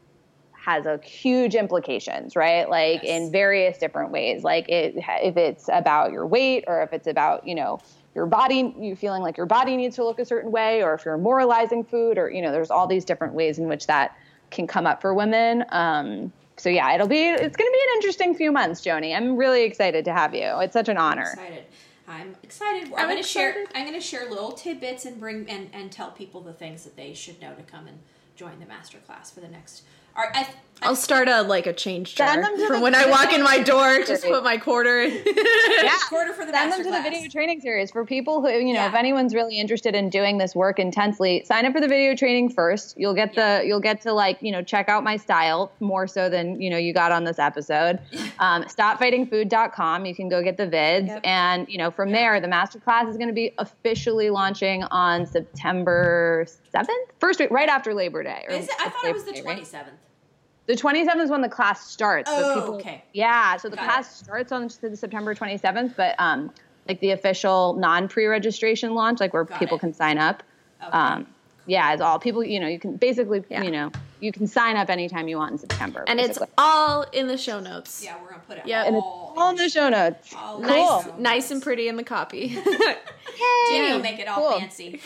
Speaker 4: has a huge implications, right? Like
Speaker 1: Yes.
Speaker 4: in various different ways. Like it, if it's about your weight, or if it's about you know your body, you feeling like your body needs to look a certain way, or if you're moralizing food, or you know, there's all these different ways in which that can come up for women. Um, so yeah, it'll be it's going to be an interesting few months, Joni. I'm really excited to have you. It's such an honor.
Speaker 1: excited. I'm excited. I'm,
Speaker 2: I'm
Speaker 1: going to share. I'm going to share little tidbits and bring and, and tell people the things that they should know to come and join the master class for the next. All right, I, I,
Speaker 2: I'll start a like a change jar
Speaker 4: Send them to
Speaker 2: from
Speaker 4: the
Speaker 2: when I walk in my door. Just put my quarter. in.
Speaker 4: Yeah.
Speaker 1: quarter for the
Speaker 4: Send them to
Speaker 1: class.
Speaker 4: the video training series for people who, you know, if anyone's really interested in doing this work intensely, sign up for the video training first. You'll get the, you'll get to like, you know, check out my style more so than, you know, you got on this episode. Um, stopfightingfood.com. You can go get the vids.
Speaker 2: Yep.
Speaker 4: And, you know, from there, the master class is going to be officially launching on September 7th, first week, right after Labor Day. or
Speaker 1: Is it? I thought it was the
Speaker 4: Labor Day, right?
Speaker 1: twenty seventh.
Speaker 4: The 27th is when the class starts.
Speaker 1: Oh,
Speaker 4: people,
Speaker 1: okay.
Speaker 4: Yeah, so the
Speaker 1: Got
Speaker 4: class starts on the September 27th, but um, like the official non-pre-registration launch, like where
Speaker 1: Got
Speaker 4: people
Speaker 1: it.
Speaker 4: can sign up.
Speaker 1: Okay.
Speaker 4: Um, yeah, it's all people. You know, you can basically,
Speaker 2: Yeah.
Speaker 4: you know, you can sign up anytime you want in September.
Speaker 2: and it's all in the show notes.
Speaker 1: Yeah, we're gonna put it
Speaker 2: Yep.
Speaker 4: and it's
Speaker 1: all,
Speaker 4: all in the show notes.
Speaker 1: all in
Speaker 4: Cool.
Speaker 1: the
Speaker 2: Nice, nice and pretty in the copy.
Speaker 1: Jenni
Speaker 2: Yeah.
Speaker 1: will make it all
Speaker 4: Cool.
Speaker 1: fancy.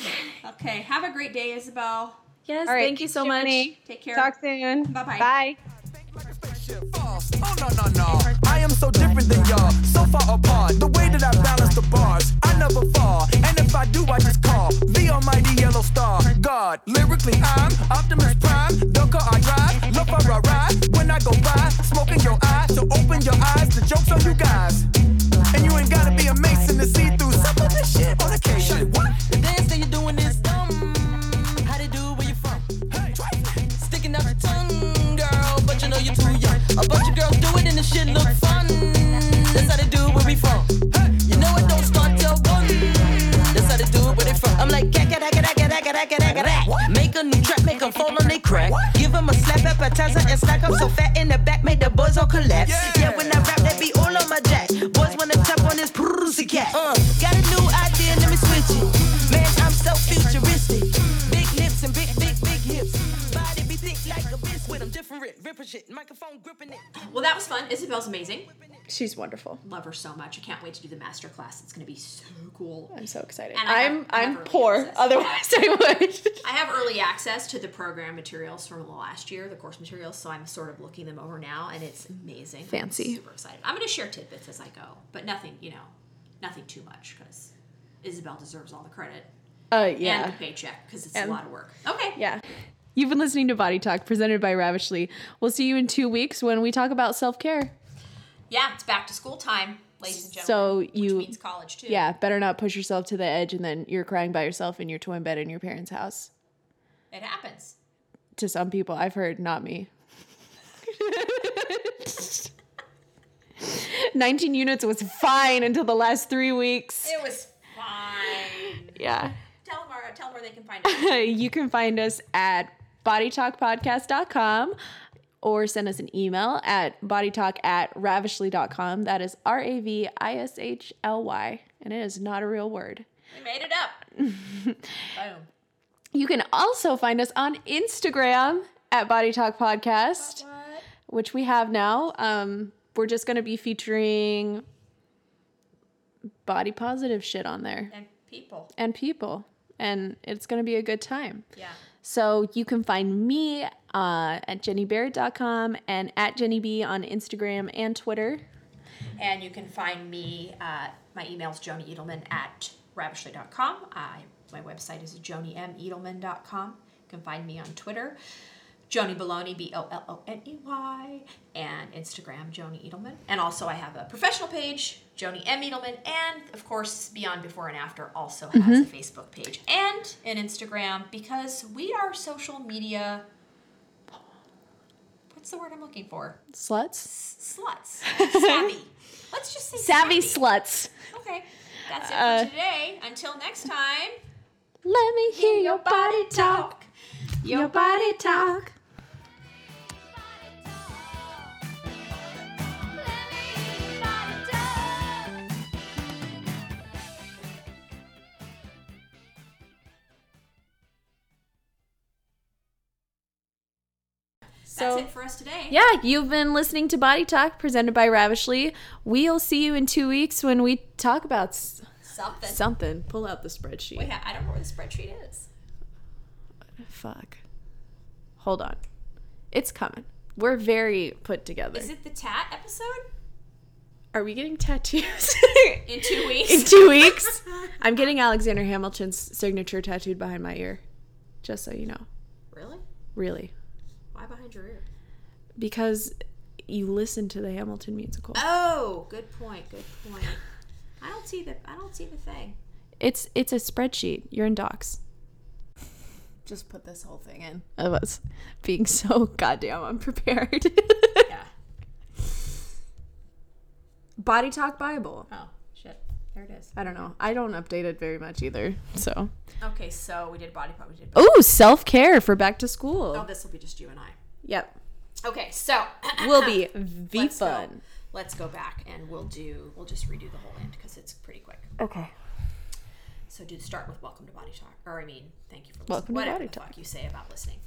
Speaker 1: Okay, have a great day, Isabel.
Speaker 2: Yes,
Speaker 4: All right,
Speaker 2: thank you so much.
Speaker 4: Joni,
Speaker 1: Take care.
Speaker 4: Talk soon.
Speaker 1: Bye-bye.
Speaker 4: Bye.
Speaker 3: Oh no no no! I am so different than y'all, so far apart. The way that I balance the bars, I never fall. And if I do, I just call the Almighty Yellow Star. God, lyrically I'm Optimus Prime. The car I drive, love for a ride. When I go by, smoke in your eye, so open your eyes. The jokes on you guys, and you ain't gotta be a mason to see through some of this shit on occasion. What?
Speaker 5: The dance that you're doing is licking up her tongue, girl. But you know you're too young. A bunch of girls do it and the shit look fun. That's how they do it where we from. You know it don't start till one. That's how they do it where they from. I'm like, Make a new track, make them fall on they crack. Give them a slap appetizer and slack. I'm so fat in the back, make the boys all collapse. Yeah, when I rap, they be all on my jack. Boys wanna tap on this pussy cat. Uh. Be thick like a biscuit. I'm different, ripping shit. Microphone gripping it.
Speaker 1: Well, that was fun. Isabel's amazing.
Speaker 2: She's wonderful.
Speaker 1: Love her so much. I can't wait to do the master class. It's going to be so cool.
Speaker 2: I'm so excited.
Speaker 1: And I have-
Speaker 2: I'm
Speaker 1: I have
Speaker 2: I'm poor.
Speaker 1: access.
Speaker 2: Otherwise, I would.
Speaker 1: I have early access to the program materials from the last year, the course materials, so I'm sort of looking them over now, and it's amazing.
Speaker 2: Fancy.
Speaker 1: I'm super excited. I'm going to share tidbits as I go, but nothing, you know, nothing too much because Isabel deserves all the credit
Speaker 2: Uh, yeah.
Speaker 1: and
Speaker 2: yeah.
Speaker 1: the paycheck because it's
Speaker 2: And-
Speaker 1: a lot of work. Okay.
Speaker 2: Yeah. You've been listening to Body Talk presented by Ravishly. We'll see you in two weeks when we talk about self care.
Speaker 1: Yeah, it's back to school time, ladies and gentlemen.
Speaker 2: So
Speaker 1: which
Speaker 2: you-
Speaker 1: means college too.
Speaker 2: Yeah, better not push yourself to the edge and then you're crying by yourself in your twin bed in your parents' house.
Speaker 1: it happens.
Speaker 2: To some people, I've heard, not me. 19 units was fine until the last three weeks.
Speaker 1: It was fine.
Speaker 2: Yeah.
Speaker 1: Tell them, where, tell them where they can find us.
Speaker 2: you can find us at bodytalkpodcast.com or send us an email at bodytalk at ravishly.com. That is R A V I S H L Y, and it is not a real word.
Speaker 1: we made it up. Boom.
Speaker 2: You can also find us on Instagram at Body Talk Podcast, which we have now. Um, we're just going to be featuring body positive shit on there
Speaker 1: And people.
Speaker 2: and people, and it's going to be a good time.
Speaker 1: Yeah.
Speaker 2: So you can find me uh, at jenniberrett.com and at Jenni Bee on Instagram and Twitter.
Speaker 1: And you can find me, uh, my email is joni edelman at ravishly.com. I, my website is jonimedelman.com. You can find me on Twitter, Joni Boloney, B O L O N E Y, and Instagram, Joni Edelman. And also, I have a professional page, Joni M. Edelman, and of course, Beyond Before and After also has a Facebook page and an Instagram because we are social media. What's the word I'm looking for?
Speaker 2: Sluts?
Speaker 1: sluts. Savvy. Let's just say
Speaker 2: Savvy sluts.
Speaker 1: Okay. That's it
Speaker 2: Uh,
Speaker 1: for today. Until next time.
Speaker 2: Let me hear your body talk. Your body talk.
Speaker 1: That's it for us today.
Speaker 2: Yeah, you've been listening to Body Talk presented by Ravishly. We'll see you in two weeks when we talk about
Speaker 1: Something.
Speaker 2: something. Pull out the spreadsheet.
Speaker 1: Wait, I don't know where the spreadsheet is.
Speaker 2: Fuck. Hold on. It's coming. We're very put together.
Speaker 1: Is it the tat episode?
Speaker 2: Are we getting tattoos?
Speaker 1: In two weeks.
Speaker 2: in two weeks? I'm getting Alexander Hamilton's signature tattooed behind my ear. Just so you know.
Speaker 1: Really?
Speaker 2: Really.
Speaker 1: Why behind your ear?
Speaker 2: Because you listen to the Hamilton musical.
Speaker 1: Oh, good point. Good point. I don't see the I don't see the thing.
Speaker 2: It's it's a spreadsheet. You're in docs. Just put this whole thing in of us being so goddamn unprepared.
Speaker 1: Yeah.
Speaker 2: Body Talk Bible.
Speaker 1: Oh, shit. There it is.
Speaker 2: I don't know. I don't update it very much either. So,
Speaker 1: Okay, so we did body talk. We did.
Speaker 2: oh, self care for back to school.
Speaker 1: Oh, this will be just you and I.
Speaker 2: Yep,
Speaker 1: Okay, so
Speaker 2: we'll be v
Speaker 1: Let's go.
Speaker 2: fun.
Speaker 1: Let's go back and we'll do. We'll just redo the whole end because it's pretty quick.
Speaker 2: Okay.
Speaker 1: So do start with welcome to Body Talk, or I mean, thank you for listening.
Speaker 2: Welcome to
Speaker 1: Whatever
Speaker 2: Body
Speaker 1: the
Speaker 2: Talk.
Speaker 1: fuck you say about listening.